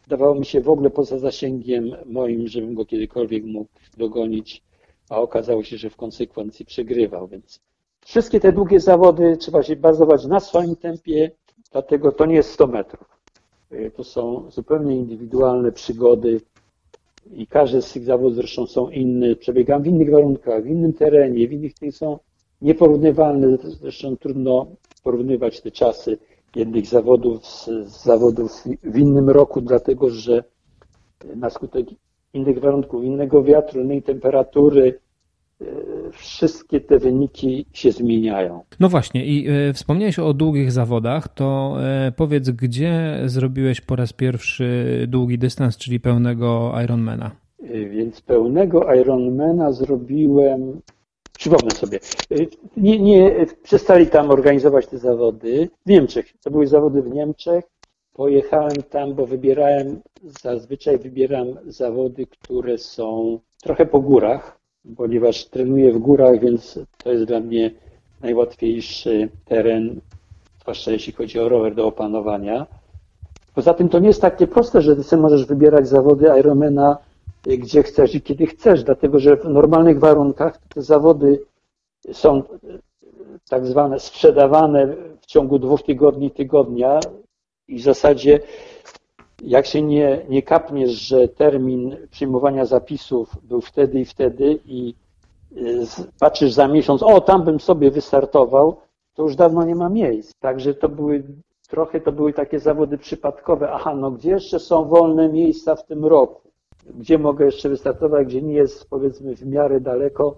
dawało mi się w ogóle poza zasięgiem moim, żebym go kiedykolwiek mógł dogonić, a okazało się, że w konsekwencji przegrywał, więc wszystkie te długie zawody trzeba się bazować na swoim tempie, dlatego to nie jest 100 metrów. To są zupełnie indywidualne przygody, i każdy z tych zawodów zresztą są inne, przebiegam w innych warunkach, w innym terenie, w innych tych są nieporównywalne, zresztą trudno porównywać te czasy jednych zawodów z, z zawodów w innym roku, dlatego że na skutek innych warunków, innego wiatru, innej temperatury, wszystkie te wyniki się zmieniają. No właśnie i e, wspomniałeś o długich zawodach, to e, powiedz, gdzie zrobiłeś po raz pierwszy długi dystans, czyli pełnego Ironmana? E, więc pełnego Ironmana zrobiłem, przypomnę sobie, nie, nie przestali tam organizować te zawody w Niemczech. To były zawody w Niemczech. Pojechałem tam, bo wybierałem, zazwyczaj wybieram zawody, które są trochę po górach, ponieważ trenuję w górach, więc to jest dla mnie najłatwiejszy teren, zwłaszcza jeśli chodzi o rower do opanowania. Poza tym to nie jest takie proste, że ty możesz wybierać zawody Ironmana gdzie chcesz i kiedy chcesz, dlatego że w normalnych warunkach te zawody są tak zwane sprzedawane w ciągu dwóch tygodni, tygodnia i w zasadzie jak się nie, nie kapniesz, że termin przyjmowania zapisów był wtedy i wtedy i y, patrzysz za miesiąc, o tam bym sobie wystartował, to już dawno nie ma miejsc. Także to były trochę to były takie zawody przypadkowe. Aha, no gdzie jeszcze są wolne miejsca w tym roku? Gdzie mogę jeszcze wystartować, gdzie nie jest powiedzmy w miarę daleko?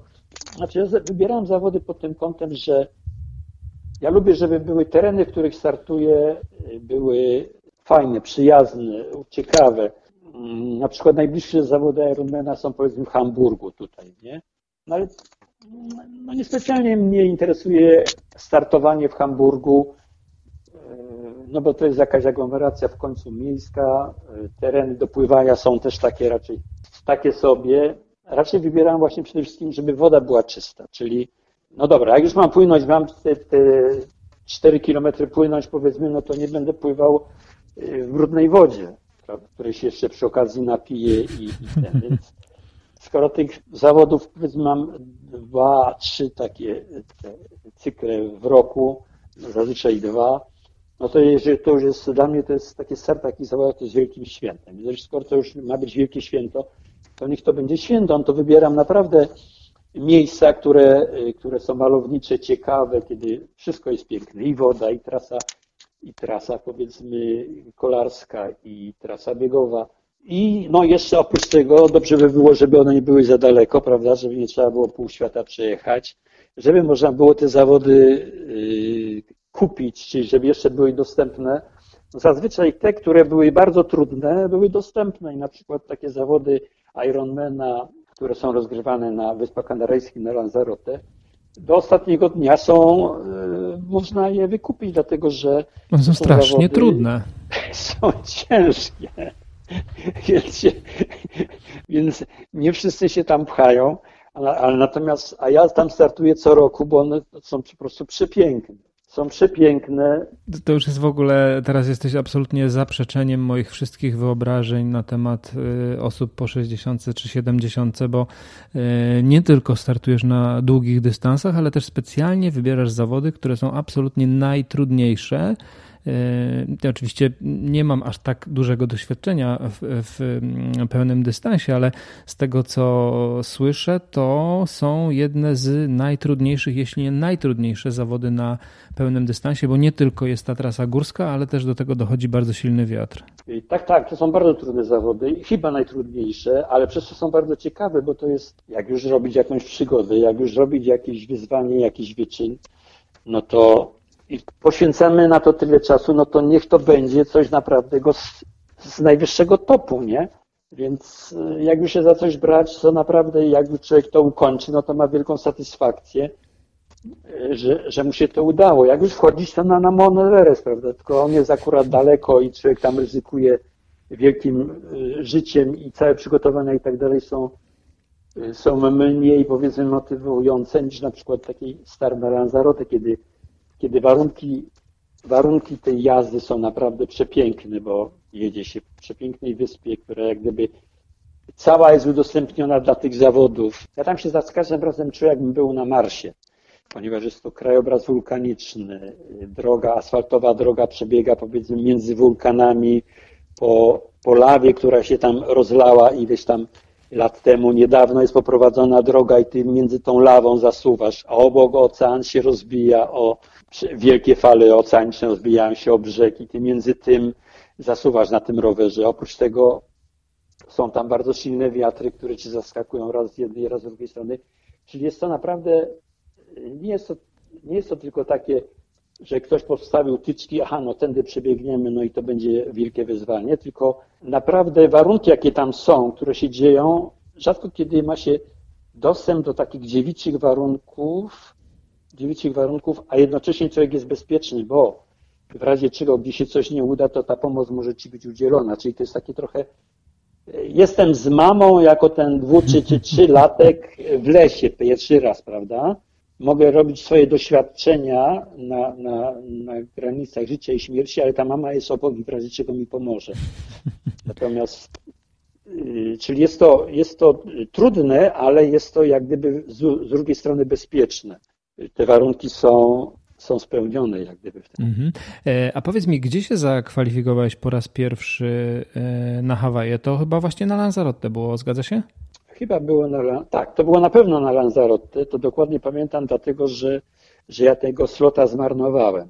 Znaczy ja wybierałem zawody pod tym kątem, że ja lubię, żeby były tereny, w których startuję, były fajne, przyjazne, ciekawe. Mm, na przykład najbliższe zawody Ironmana są powiedzmy w Hamburgu tutaj, nie? No ale no niespecjalnie mnie interesuje startowanie w Hamburgu, no bo to jest jakaś aglomeracja w końcu miejska, e, tereny do pływania są też takie raczej takie sobie. Raczej wybieram właśnie przede wszystkim, żeby woda była czysta, czyli no dobra, jak już mam płynąć, mam te, te 4 kilometry płynąć powiedzmy, no to nie będę pływał y, w brudnej wodzie, której się jeszcze przy okazji napiję i, i ten, więc skoro tych zawodów powiedzmy mam dwa, trzy takie cykle w roku, zazwyczaj dwa, no to jeżeli to już jest, dla mnie to jest takie start taki zawodów, to jest wielkim świętem. Jeżeli skoro to już ma być wielkie święto, to niech to będzie święto, no to wybieram naprawdę miejsca, które, y, które są malownicze, ciekawe, kiedy wszystko jest piękne, i woda, i trasa, i trasa powiedzmy kolarska, i trasa biegowa. I no jeszcze oprócz tego dobrze by było, żeby one nie były za daleko, prawda, żeby nie trzeba było pół świata przejechać, żeby można było te zawody y, kupić, czyli żeby jeszcze były dostępne. Zazwyczaj te, które były bardzo trudne, były dostępne i na przykład takie zawody Ironmana które są rozgrywane na Wyspach Kanaryjskich, na Lanzarote, do ostatniego dnia są, e, można je wykupić, dlatego że. No są, są strasznie trudne. Są ciężkie. Więc, się, więc nie wszyscy się tam pchają, ale, ale natomiast, a ja tam startuję co roku, bo one są po prostu przepiękne są przepiękne. To już jest w ogóle, teraz jesteś absolutnie zaprzeczeniem moich wszystkich wyobrażeń na temat y, osób po 60 czy 70, bo y, nie tylko startujesz na długich dystansach, ale też specjalnie wybierasz zawody, które są absolutnie najtrudniejsze ja oczywiście nie mam aż tak dużego doświadczenia w, w, mm, pełnym dystansie, ale z tego co słyszę, to są jedne z najtrudniejszych, jeśli nie najtrudniejsze zawody na pełnym dystansie, bo nie tylko jest ta trasa górska, ale też do tego dochodzi bardzo silny wiatr. Tak, tak, to są bardzo trudne zawody, chyba najtrudniejsze, ale przez to są bardzo ciekawe, bo to jest, jak już robić jakąś przygodę, jak już robić jakieś wyzwanie, jakiś wyczyn, no to i poświęcamy na to tyle czasu, no to niech to będzie coś naprawdę go z, z najwyższego topu, nie? Więc y, jak już się za coś brać, to naprawdę jak człowiek to ukończy, no to ma wielką satysfakcję, y, że, że mu się to udało. Jak już wchodzić, to na, na Mount Everest, prawda? Tylko on jest akurat daleko i człowiek tam ryzykuje wielkim y, życiem i całe przygotowania i tak dalej są, są mniej powiedzmy motywujące niż na przykład takiej Star Lanzarote, kiedy kiedy warunki, warunki tej jazdy są naprawdę przepiękne, bo jedzie się po przepięknej wyspie, która jak gdyby cała jest udostępniona dla tych zawodów. Ja tam się za każdym razem czuję, jakbym był na Marsie, ponieważ jest to krajobraz wulkaniczny. Droga, asfaltowa droga przebiega powiedzmy między wulkanami po, po lawie, która się tam rozlała ileś tam lat temu. Niedawno jest poprowadzona droga i ty między tą lawą zasuwasz, a obok ocean się rozbija o wielkie fale oceaniczne rozbijają się o brzeg i ty między tym zasuwasz na tym rowerze. Oprócz tego są tam bardzo silne wiatry, które ci zaskakują raz z jednej, raz z drugiej strony. Czyli jest to naprawdę, nie jest to, nie jest to tylko takie, że ktoś postawił tyczki, aha, no tędy przebiegniemy, no i to będzie wielkie wyzwanie, tylko naprawdę warunki, jakie tam są, które się dzieją, rzadko kiedy ma się dostęp do takich dziewiczych warunków, dziewiczych warunków, a jednocześnie człowiek jest bezpieczny, bo w razie czego, gdy się coś nie uda, to ta pomoc może ci być udzielona. Czyli to jest takie trochę jestem z mamą jako ten dwu czy, czy trzylatek w lesie pierwszy raz, prawda? Mogę robić swoje doświadczenia na, na, na granicach życia i śmierci, ale ta mama jest obok i w razie czego mi pomoże. Natomiast, yy, czyli jest to, jest to trudne, ale jest to jak gdyby z, z drugiej strony bezpieczne. Te warunki są, są spełnione jak gdyby wtedy. Mhm. E, a powiedz mi, gdzie się zakwalifikowałeś po raz pierwszy e, na Hawaje? To chyba właśnie na Lanzarote było, zgadza się? Chyba było na, tak, to było na pewno na Lanzarote, to dokładnie pamiętam, dlatego że, że ja tego slota zmarnowałem.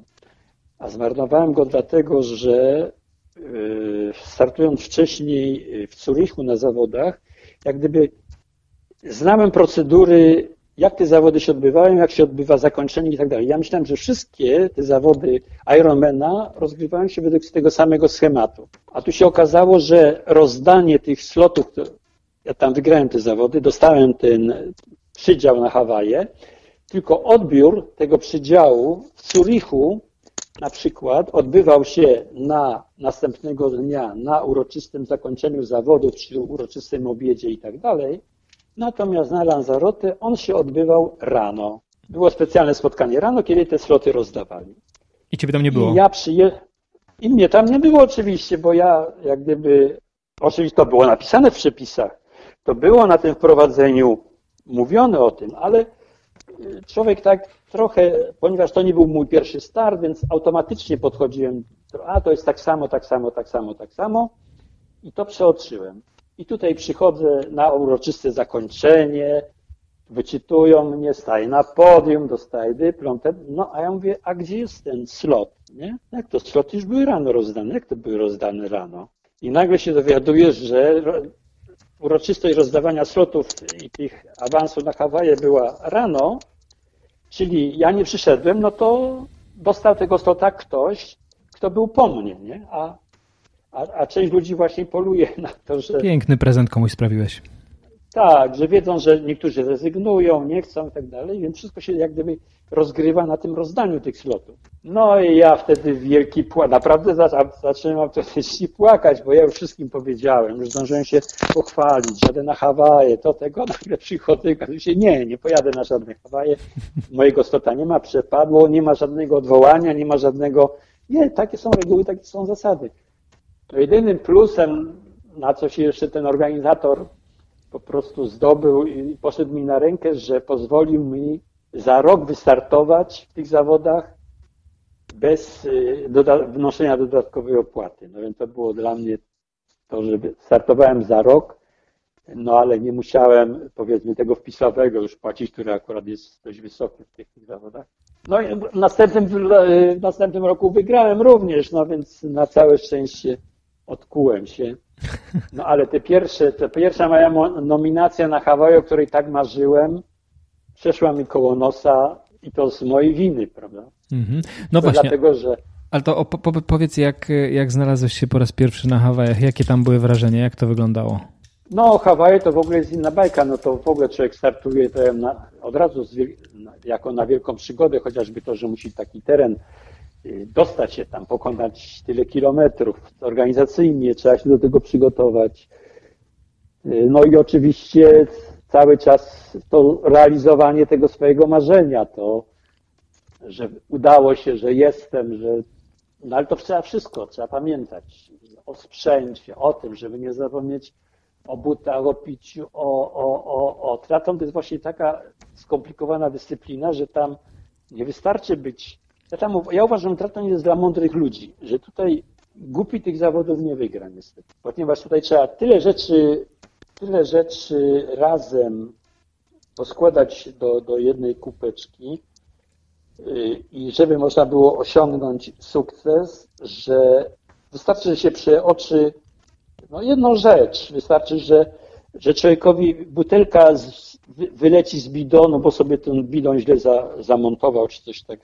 A zmarnowałem go dlatego, że yy, startując wcześniej w Zurichu na zawodach, jak gdyby znałem procedury jak te zawody się odbywają, jak się odbywa zakończenie i tak dalej. Ja myślałem, że wszystkie te zawody Ironmana rozgrywają się według tego samego schematu. A tu się okazało, że rozdanie tych slotów, ja tam wygrałem te zawody, dostałem ten przydział na Hawaje, tylko odbiór tego przydziału w Zurichu na przykład odbywał się na następnego dnia na uroczystym zakończeniu zawodów, czy uroczystym obiedzie i tak dalej, Natomiast na Lanzarote on się odbywał rano. Było specjalne spotkanie rano, kiedy te sloty rozdawali. I ciebie tam nie było? I ja przyje... I mnie tam nie było oczywiście, bo ja jak gdyby, oczywiście to było napisane w przepisach, to było na tym wprowadzeniu mówione o tym, ale y, człowiek tak trochę, ponieważ to nie był mój pierwszy start, więc automatycznie podchodziłem, a to jest tak samo, tak samo, tak samo, tak samo i to przeoczyłem. I tutaj przychodzę na uroczyste zakończenie, wyczytują mnie, staję na podium, dostaję dyplom. No a ja mówię, a gdzie jest ten slot? Nie? Jak to slot już były rano rozdane? Jak to były rozdane rano? I nagle się dowiaduję, że uroczystość rozdawania slotów i tych awansów na Hawaje była rano, czyli ja nie przyszedłem, no to dostał tego slota ktoś, kto był po mnie, nie? A a, a część ludzi właśnie poluje na to, że... Piękny prezent komuś sprawiłeś. Tak, że wiedzą, że niektórzy rezygnują, nie chcą i tak dalej, więc wszystko się jak gdyby rozgrywa na tym rozdaniu tych slotów. No i ja wtedy wielki płacz, naprawdę zacząłem autentycznie płakać, bo ja już wszystkim powiedziałem, już zdążyłem się pochwalić, jadę na Hawaje, to tego, nagle przychodzę i się, nie, nie pojadę na żadne Hawaje, mojego slota nie ma, przepadło, nie ma żadnego odwołania, nie ma żadnego, nie, takie są reguły, takie są zasady. To jedynym plusem, na co się jeszcze ten organizator po prostu zdobył i poszedł mi na rękę, że pozwolił mi za rok wystartować w tych zawodach bez y, doda wnoszenia dodatkowej opłaty. No więc to było dla mnie to, że startowałem za rok, no ale nie musiałem powiedzmy tego wpisowego już płacić, który akurat jest dość wysoki w tych, tych zawodach. No i w następnym, w następnym roku wygrałem również, no więc na całe szczęście odkułem się. No ale te pierwsze, te pierwsza moja nominacja na Hawaju, o której tak marzyłem, przeszła mi koło nosa i to z mojej winy, prawda? Mm-hmm. No to właśnie. Dlatego, że ale to po, powiedz, jak, jak znalazłeś się po raz pierwszy na Hawajach? Jakie tam były wrażenia? Jak to wyglądało? No, Hawaje to w ogóle jest inna bajka. No to w ogóle człowiek startuje to na, od razu z, jako na wielką przygodę, chociażby to, że musi taki teren dostać się tam, pokonać tyle kilometrów. Organizacyjnie trzeba się do tego przygotować. Y, no i oczywiście cały czas to realizowanie tego swojego marzenia, to, że udało się, że jestem, że. No ale to trzeba wszystko, trzeba pamiętać o sprzęcie, o tym, żeby nie zapomnieć o butach, o piciu, o, o, o, o. To jest właśnie taka skomplikowana dyscyplina, że tam nie wystarczy być ja, tam, ja uważam, że triatlon jest dla mądrych ludzi, że tutaj głupi tych zawodów nie wygra niestety. Ponieważ tutaj trzeba tyle rzeczy, tyle rzeczy razem poskładać do, do jednej kupeczki y, i żeby można było osiągnąć sukces, że wystarczy, że się przeoczy no jedną rzecz. Wystarczy, że, że człowiekowi butelka z, wyleci z bidonu, bo sobie ten bidon źle za, zamontował, czy coś tak,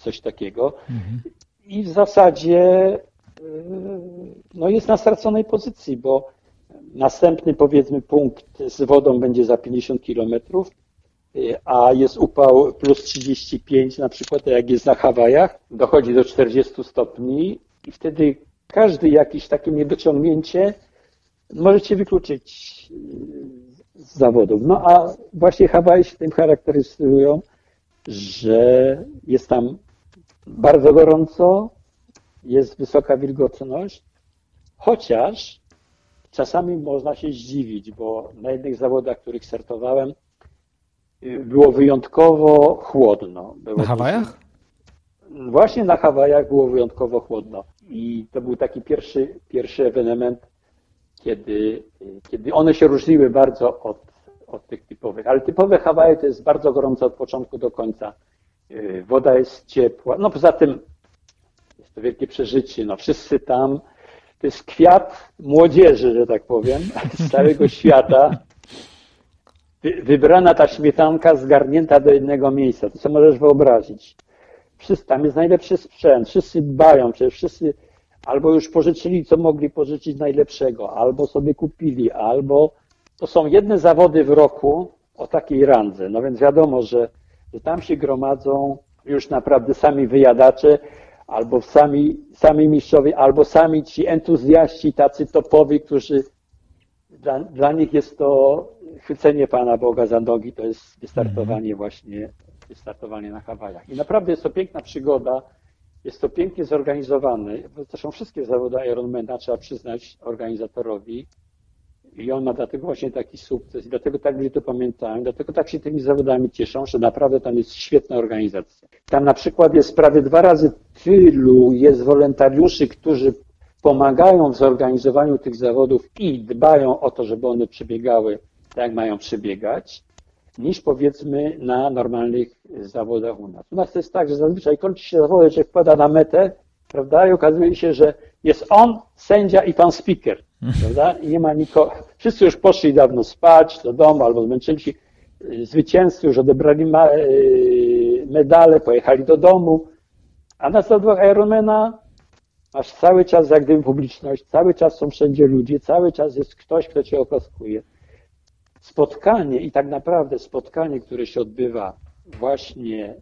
coś takiego. Mhm. I w zasadzie y, no jest na straconej pozycji, bo następny powiedzmy punkt z wodą będzie za 50 kilometrów, y, a jest upał plus 35 na przykład, jak jest na Hawajach, dochodzi do 40 stopni i wtedy każdy jakieś takie niedociągnięcie możecie wykluczyć z zawodów. No a właśnie Hawaje się tym charakteryzują, że jest tam bardzo gorąco, jest wysoka wilgotność, chociaż czasami można się zdziwić, bo na jednych zawodach, których startowałem, było wyjątkowo chłodno. Było na Hawajach? Właśnie na Hawajach było wyjątkowo chłodno. I to był taki pierwszy, pierwszy ewenement, kiedy, kiedy one się różniły bardzo od, od tych typowych. Ale typowe Hawaje to jest bardzo gorąco od początku do końca. Y, woda jest ciepła. No poza tym jest to wielkie przeżycie. No wszyscy tam, to jest kwiat młodzieży, że tak powiem, z całego świata. Wybrana ta śmietanka zgarnięta do jednego miejsca. To co możesz wyobrazić. Wszyscy, tam jest najlepszy sprzęt, wszyscy dbają, przecież wszyscy albo już pożyczyli, co mogli pożyczyć najlepszego, albo sobie kupili, albo to są jedne zawody w roku o takiej randze. No więc wiadomo, że, że tam się gromadzą już naprawdę sami wyjadacze, albo sami, sami mistrzowie, albo sami ci entuzjaści, tacy topowi, którzy dla, dla nich jest to chwycenie Pana Boga za nogi, to jest wystartowanie mhm. właśnie, wystartowanie na Hawajach. I naprawdę jest to piękna przygoda, jest to pięknie zorganizowane. Zresztą wszystkie zawody Ironmana trzeba przyznać organizatorowi. I on ma dlatego właśnie taki sukces. I dlatego tak ludzie to pamiętają. Dlatego tak się tymi zawodami cieszą, że naprawdę tam jest świetna organizacja. Tam na przykład jest prawie dwa razy tylu jest wolontariuszy, którzy pomagają w zorganizowaniu tych zawodów i dbają o to, żeby one przebiegały tak, jak mają przebiegać niż powiedzmy na normalnych zawodach u nas. U nas to jest tak, że zazwyczaj kończy się zawody, że wpada na metę, prawda, i okazuje się, że jest on, sędzia i pan speaker, prawda, i nie ma nikogo. Wszyscy już poszli dawno spać do domu albo zmęczyli się. Zwycięzcy już odebrali y, medale, pojechali do domu, a na zawodach Ironmana masz cały czas jak gdyby publiczność, cały czas są wszędzie ludzie, cały czas jest ktoś, kto cię oklaskuje spotkanie i tak naprawdę spotkanie, które się odbywa właśnie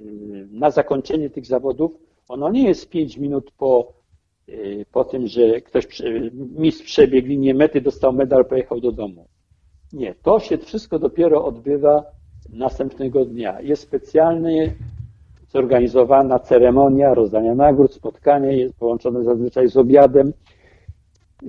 y, na zakończenie tych zawodów, ono nie jest pięć minut po, y, po tym, że ktoś, mistrz przebiegł linię mety, dostał medal, pojechał do domu. Nie, to się wszystko dopiero odbywa następnego dnia. Jest specjalnie zorganizowana ceremonia rozdania nagród, spotkanie jest połączone zazwyczaj z obiadem,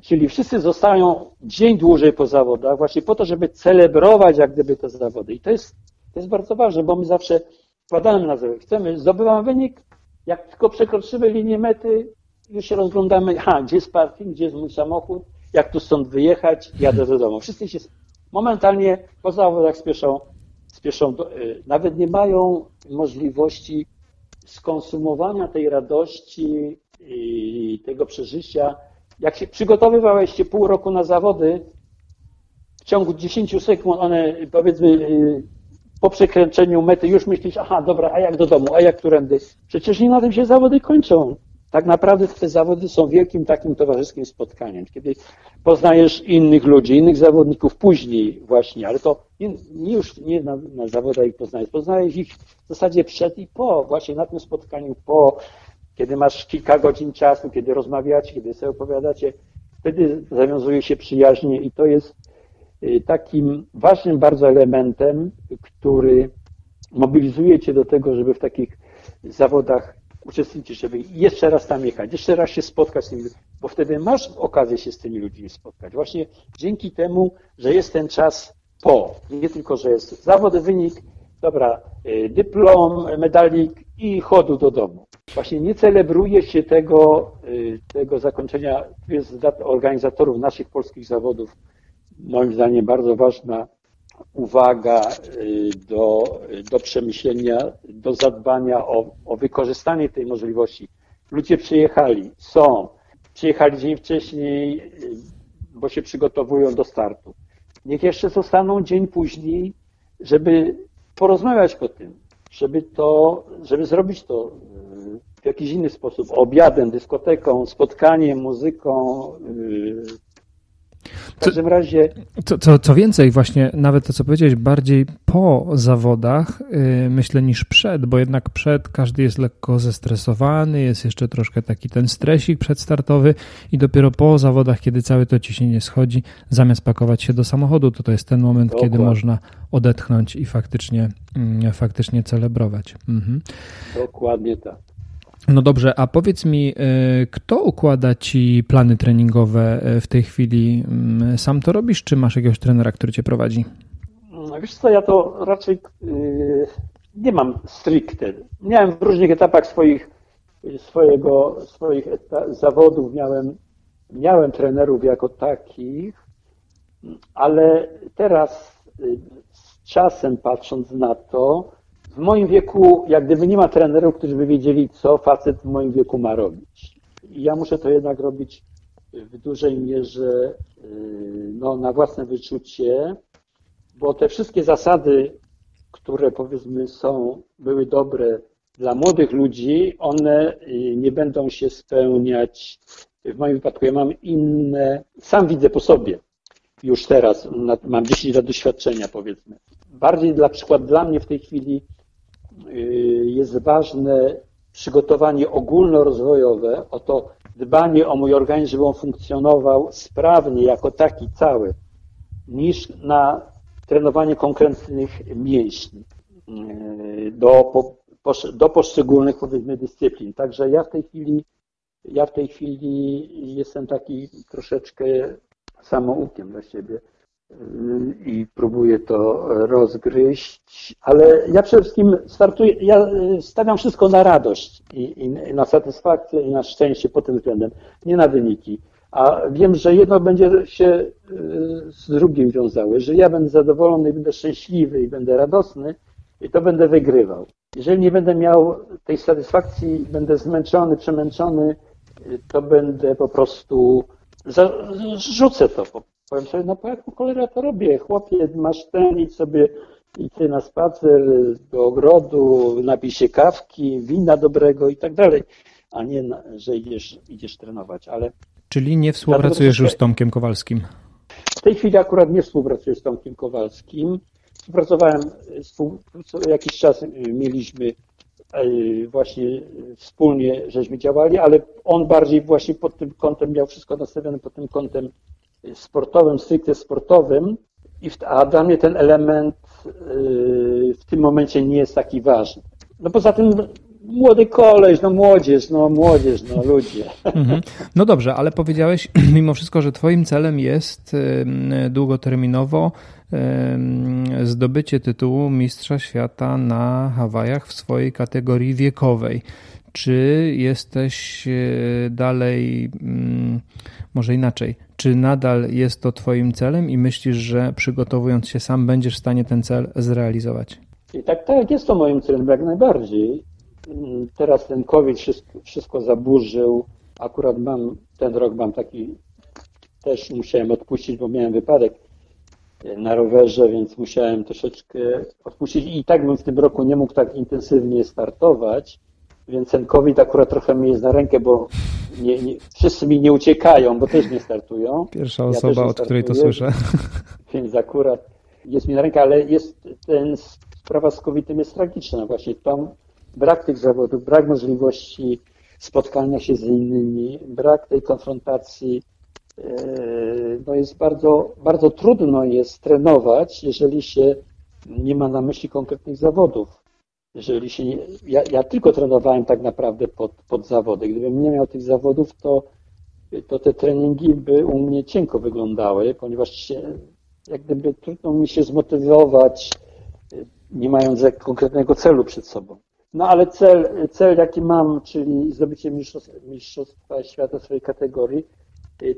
Czyli wszyscy zostają dzień dłużej po zawodach właśnie po to, żeby celebrować jak gdyby te zawody. I to jest, to jest bardzo ważne, bo my zawsze wkładamy na zawód. Chcemy, zdobywamy wynik, jak tylko przekroczymy linię mety, już się rozglądamy, ha, gdzie jest parking, gdzie jest mój samochód, jak tu stąd wyjechać, jadę do domu. Wszyscy się momentalnie po zawodach spieszą, spieszą do, y, nawet nie mają możliwości skonsumowania tej radości i tego przeżycia jak się przygotowywałeś pół roku na zawody, w ciągu 10 sekund one, powiedzmy, y, po przekręceniu mety już myślisz, aha, dobra, a jak do domu, a jak którędy? Przecież nie na tym się zawody kończą. Tak naprawdę te zawody są wielkim takim towarzyskim spotkaniem, kiedy poznajesz innych ludzi, innych zawodników później właśnie, ale to nie, nie już nie na, na zawodach ich poznajesz, poznajesz ich w zasadzie przed i po, właśnie na tym spotkaniu, po kiedy masz kilka godzin czasu, kiedy rozmawiacie, kiedy sobie opowiadacie, wtedy zawiązuje się przyjaźnie i to jest takim ważnym bardzo elementem, który mobilizuje cię do tego, żeby w takich zawodach uczestniczyć, żeby jeszcze raz tam jechać, jeszcze raz się spotkać z tymi ludźmi, bo wtedy masz okazję się z tymi ludźmi spotkać. Właśnie dzięki temu, że jest ten czas po, nie tylko, że jest zawody, wynik, dobra, y, dyplom, medalik i chodu do domu. Właśnie nie celebruje się tego, y, tego zakończenia. Jest dla organizatorów naszych polskich zawodów moim zdaniem bardzo ważna uwaga y, do, do przemyślenia, do zadbania o, o wykorzystanie tej możliwości. Ludzie przyjechali, są, przyjechali dzień wcześniej, bo się przygotowują do startu. Niech jeszcze zostaną dzień później, żeby porozmawiać o tym, żeby to, żeby zrobić to y, w jakiś inny sposób, obiadem, dyskoteką, spotkaniem, muzyką. Y. każdym razie. Co, co, co więcej, właśnie nawet to, co powiedziałeś, bardziej po zawodach, yy, myślę, niż przed, bo jednak przed każdy jest lekko zestresowany, jest jeszcze troszkę taki ten stresik przedstartowy i dopiero po zawodach, kiedy całe to ciśnienie schodzi, zamiast pakować się do samochodu, to to jest ten moment, Dokładnie. kiedy można odetchnąć i faktycznie, yy, faktycznie celebrować. Mhm. Dokładnie tak. No dobrze, a powiedz mi, y, kto układa ci plany treningowe y, w tej chwili? Mm, sam to robisz, czy masz jakiegoś trenera, który cię prowadzi? No wiesz co, ja to raczej yy, nie mam stricte. Miałem w różnych etapach swoich, swojego, swoich zawodów, miałem, miałem trenerów jako takich, ale teraz z czasem patrząc na to, w moim wieku, jak gdyby nie ma trenerów, którzy by wiedzieli, co facet w moim wieku ma robić. I ja muszę to jednak robić w dużej mierze yy, no, na własne wyczucie, bo te wszystkie zasady, które powiedzmy są, były dobre dla młodych ludzi, one yy, nie będą się spełniać. W moim wypadku ja mam inne, sam widzę po sobie już teraz, mam 10 lat doświadczenia powiedzmy. Bardziej dla przykład dla mnie w tej chwili Y, jest ważne przygotowanie ogólnorozwojowe, o to dbanie o mój organizm, żeby on funkcjonował sprawnie jako taki cały, niż na trenowanie konkretnych mięśni y, do, do poszczególnych powiedzmy dyscyplin. Także ja w tej chwili ja w tej chwili jestem taki troszeczkę samoukiem dla siebie i próbuję to rozgryźć, ale ja przede wszystkim startuję, ja stawiam wszystko na radość i, i, na satysfakcję i na szczęście pod tym względem, nie na wyniki. A wiem, że jedno będzie się y, z drugim wiązało. Że ja będę zadowolony i będę szczęśliwy i będę radosny, to będę wygrywał. Jeżeli nie będę miał tej satysfakcji, będę zmęczony, przemęczony, to będę po prostu, rzucę to Powiem sobie, no po jaką cholerę to robię? Chłopie, masz ten, i sobie idź na spacer do ogrodu, napij się kawki, wina dobrego i tak dalej, a nie, że idziesz, idziesz trenować. Ale Czyli nie współpracujesz już z Tomkiem Kowalskim? W tej chwili akurat nie współpracuję z Tomkiem Kowalskim. Współpracowałem, jakiś czas mieliśmy e, właśnie wspólnie, żeśmy działali, ale on bardziej właśnie pod tym kątem miał wszystko nastawione pod tym kątem sportowym, stricte sportowym, a dla mnie ten element y, w tym momencie nie jest taki ważny. No poza tym młody koleś, no młodzież, no młodzież, no ludzie. Mhm. No dobrze, ale powiedziałeś mimo wszystko, że twoim celem jest długoterminowo zdobycie tytułu Mistrza Świata na Hawajach w swojej kategorii wiekowej. Czy jesteś e, dalej, mm, może inaczej, czy nadal jest to Twoim celem i myślisz, że przygotowując się sam będziesz w stanie ten cel zrealizować? I tak, tak, jest to moim celem jak najbardziej. Teraz ten COVID wszystko, wszystko zaburzył. Akurat mam, ten rok mam taki, też musiałem odpuścić, bo miałem wypadek na rowerze, więc musiałem troszeczkę odpuścić i tak bym w tym roku nie mógł tak intensywnie startować, więc ten COVID akurat trochę mi jest na rękę, bo nie, nie, wszyscy mi nie uciekają, bo też nie startują. Pierwsza osoba, ja od której to słyszę. Więc akurat jest mi na rękę, ale jest ten sprawa z COVID-em jest tragiczna. Właśnie tam brak tych zawodów, brak możliwości spotkania się z innymi, brak tej konfrontacji. E, no jest bardzo, bardzo trudno jest trenować, jeżeli się nie ma na myśli konkretnych zawodów jeżeli się nie, ja, ja, tylko trenowałem tak naprawdę pod, pod zawody. Gdybym nie miał tych zawodów, to, to te treningi by u mnie cienko wyglądały, ponieważ się, jak gdyby trudno mi się zmotywować, nie mając konkretnego celu przed sobą. No ale cel, cel jaki mam, czyli zdobycie mistrzostwa, mistrzostwa świata swojej kategorii,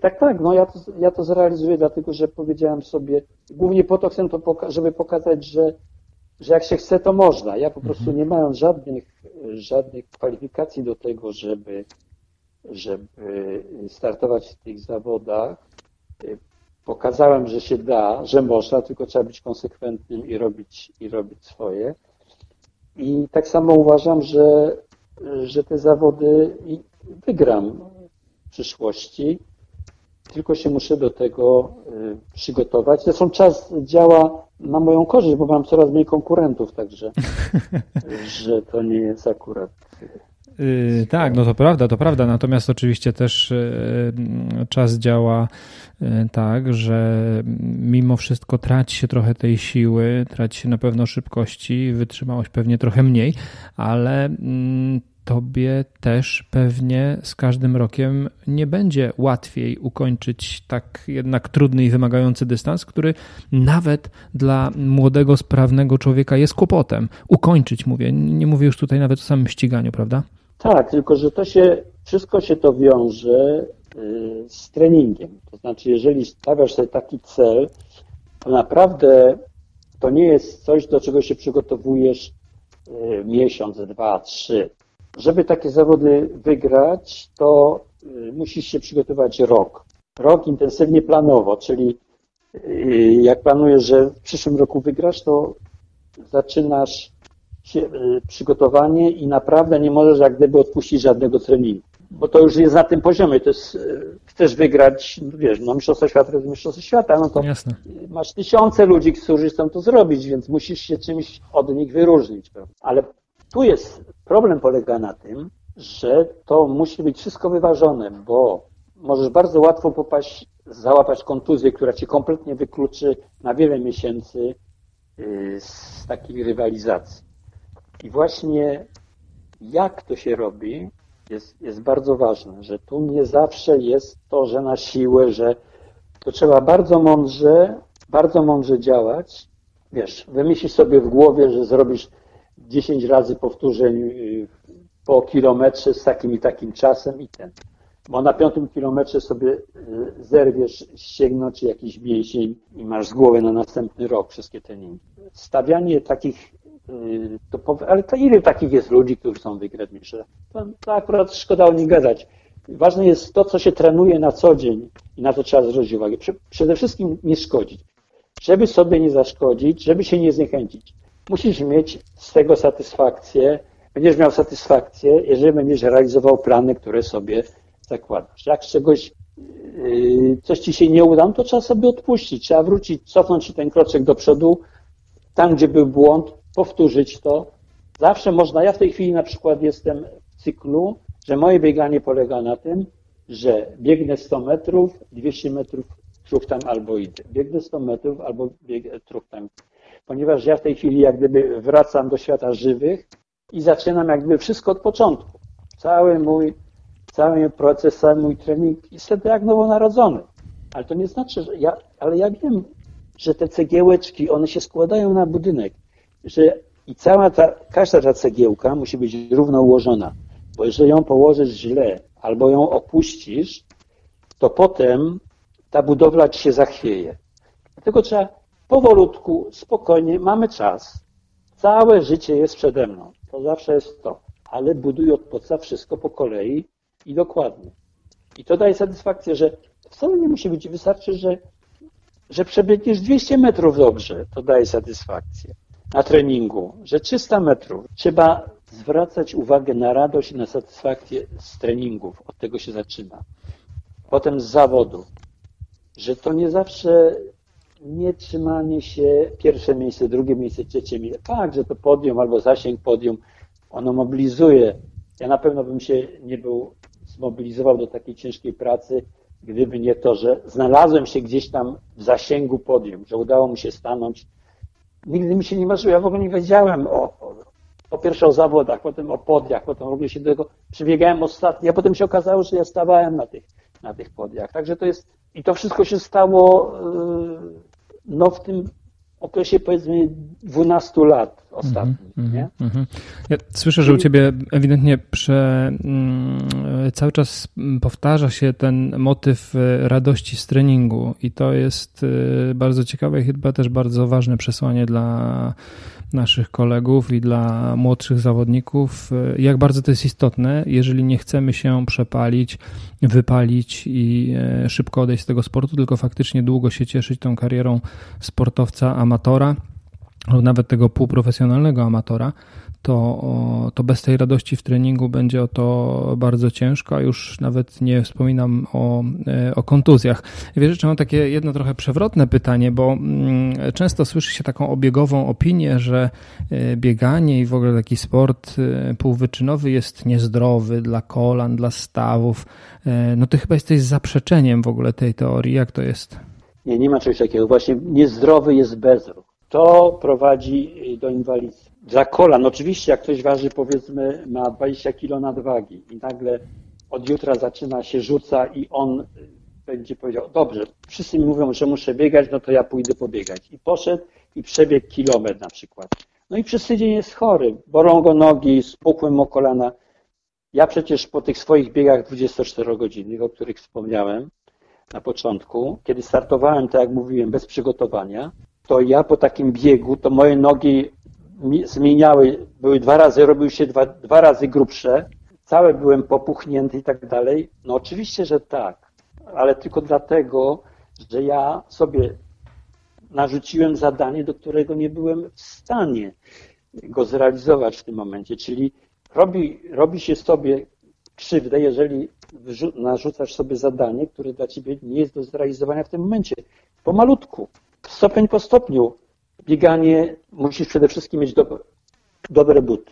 tak, tak, no ja to, ja to zrealizuję, dlatego że powiedziałem sobie, głównie po to chcę to, poka żeby pokazać, że że jak się chce, to można. Ja po prostu mhm. nie mając żadnych, żadnych kwalifikacji do tego, żeby, żeby startować w tych zawodach, pokazałem, że się da, że można, tylko trzeba być konsekwentnym i robić, i robić swoje. I tak samo uważam, że, że te zawody wygram w przyszłości. Tylko się muszę do tego przygotować. Zresztą czas działa na moją korzyść, bo mam coraz mniej konkurentów, także że to nie jest akurat Yy, tak, no to prawda, to prawda. Natomiast oczywiście też yy, czas działa yy, tak, że mimo wszystko traci się trochę tej siły, traci się na pewno szybkości, wytrzymałość pewnie trochę mniej, ale mm, tobie też pewnie z każdym rokiem nie będzie łatwiej ukończyć tak jednak trudny i wymagający dystans, który nawet dla młodego, sprawnego człowieka jest kłopotem. Ukończyć, mówię. Nie mówię już tutaj nawet o samym ściganiu, prawda? Tak, tylko że to się, wszystko się to wiąże y, z treningiem. To znaczy, jeżeli stawiasz sobie taki cel, to naprawdę to nie jest coś, do czego się przygotowujesz y, miesiąc, dwa, trzy. Żeby takie zawody wygrać, to y, musisz się przygotować rok. Rok intensywnie planowo, czyli jak planujesz, że w przyszłym roku wygrasz, to zaczynasz Y, przygotowanie i naprawdę nie możesz jak gdyby odpuścić żadnego treningu. Bo to już jest na tym poziomie. To jest, y, chcesz wygrać, wiesz, no mistrzostwo świata to jest mistrzostwo świata, no to Jasne. masz tysiące ludzi, którzy chcą to zrobić, więc musisz się czymś od nich wyróżnić. Prawda? Ale tu jest, problem polega na tym, że to musi być wszystko wyważone, bo możesz bardzo łatwo popaść, załapać kontuzję, która ci kompletnie wykluczy na wiele miesięcy y, z takiej rywalizacji. I właśnie jak to się robi, jest, jest bardzo ważne, że tu nie zawsze jest to, że na siłę, że to trzeba bardzo mądrze, bardzo mądrze działać. Wiesz, wymyślisz sobie w głowie, że zrobisz 10 razy powtórzeń y, po kilometrze z takim i takim czasem i ten. Bo na piątym kilometrze sobie y, zerwiesz ścięgno czy jakiś mięsień i masz z głowy na następny rok wszystkie treningi. Stawianie takich Y, to, ale to ile takich jest ludzi, którzy są wygrać To, to akurat szkoda o nich gadać. Ważne jest to, co się trenuje na co dzień i na to trzeba zwrócić uwagę. Przede wszystkim nie szkodzić. Żeby sobie nie zaszkodzić, żeby się nie zniechęcić. Musisz mieć z tego satysfakcję. Będziesz miał satysfakcję, jeżeli będziesz realizował plany, które sobie zakładasz. Jak czegoś y, coś ci się nie uda, no to trzeba sobie odpuścić. Trzeba wrócić, cofnąć się ten kroczek do przodu, tam, gdzie był błąd, powtórzyć to. Zawsze można, ja w tej chwili na przykład jestem w cyklu, że moje bieganie polega na tym, że biegnę 100 metrów, 200 metrów truchtam albo idę. Biegnę 100 metrów albo biegnę truchtam. Ponieważ ja w tej chwili jak gdyby wracam do świata żywych i zaczynam jak gdyby wszystko od początku. Cały mój, cały proces, cały mój trening jest wtedy jak nowonarodzony. Ale to nie znaczy, że ja, ale ja wiem, że te cegiełeczki, one się składają na budynek że i cała ta, każda ta cegiełka musi być równo ułożona, bo jeżeli ją położysz źle albo ją opuścisz, to potem ta budowla ci się zachwieje. Dlatego trzeba powolutku, spokojnie, mamy czas. Całe życie jest przede mną. To zawsze jest to. Ale buduj od podstaw wszystko po kolei i dokładnie. I to daje satysfakcję, że wcale nie musi być, wystarczy, że, że przebiegniesz 200 metrów dobrze. To daje satysfakcję na treningu, że 300 metrów trzeba zwracać uwagę na radość i na satysfakcję z treningów. Od tego się zaczyna. Potem z zawodu, że to nie zawsze nie trzymanie się pierwsze miejsce, drugie miejsce, trzecie miejsce. Tak, że to podium albo zasięg podium, ono mobilizuje. Ja na pewno bym się nie był zmobilizował do takiej ciężkiej pracy, gdyby nie to, że znalazłem się gdzieś tam w zasięgu podium, że udało mi się stanąć Nigdy mi się nie marzyło, ja w ogóle nie wiedziałem o, o, po pierwsze o zawodach, potem o podiach, potem w ogóle się do tego przybiegałem ostatnio, a potem się okazało, że ja stawałem na tych, na tych podiach. Także to jest, i to wszystko się stało yy, no w tym okresie powiedzmy 12 lat ostatnich. Mm -hmm, nie? Mm -hmm. Ja słyszę, że u ciebie ewidentnie prze, mm, cały czas powtarza się ten motyw e, radości z treningu i to jest e, bardzo ciekawe i chyba też bardzo ważne przesłanie dla naszych kolegów i dla młodszych zawodników, e, jak bardzo to jest istotne, jeżeli nie chcemy się przepalić, wypalić i szybko odejść z tego sportu, tylko faktycznie długo się cieszyć tą karierą sportowca, amatora lub nawet tego półprofesjonalnego amatora, to, to bez tej radości w treningu będzie o to bardzo ciężko, a już nawet nie wspominam o, o kontuzjach. Wiesz, że mam takie jedno trochę przewrotne pytanie, bo mm, często słyszy się taką obiegową opinię, że e, bieganie i w ogóle taki sport e, półwyczynowy jest niezdrowy dla kolan, dla stawów. E, no ty chyba jesteś zaprzeczeniem w ogóle tej teorii. Jak to jest? Nie, nie ma czegoś takiego. Właśnie niezdrowy jest bezruch. To prowadzi do inwalidztwa. Dla kolan, oczywiście jak ktoś waży powiedzmy ma 20 kg nadwagi i nagle od jutra zaczyna się rzuca i on będzie powiedział, dobrze, wszyscy mi mówią, że muszę biegać, no to ja pójdę pobiegać. I poszedł i przebiegł kilometr na przykład. No i przez tydzień jest chory, bolą go nogi, spuchłym o kolana. Ja przecież po tych swoich biegach 24-godzinnych, o których wspomniałem na początku, kiedy startowałem, tak jak mówiłem, bez przygotowania, to ja po takim biegu, to moje nogi zmieniały, były dwa razy, robiły się dwa, dwa razy grubsze, całe byłem popuchnięty i tak dalej. No oczywiście, że tak, ale tylko dlatego, że ja sobie narzuciłem zadanie, do którego nie byłem w stanie go zrealizować w tym momencie, czyli robi, robi się sobie krzywdę, jeżeli narzucasz sobie zadanie, które dla ciebie nie jest do zrealizowania w tym momencie. Pomalutku, stopień po stopniu. Bieganie musisz przede wszystkim mieć do, dobre buty.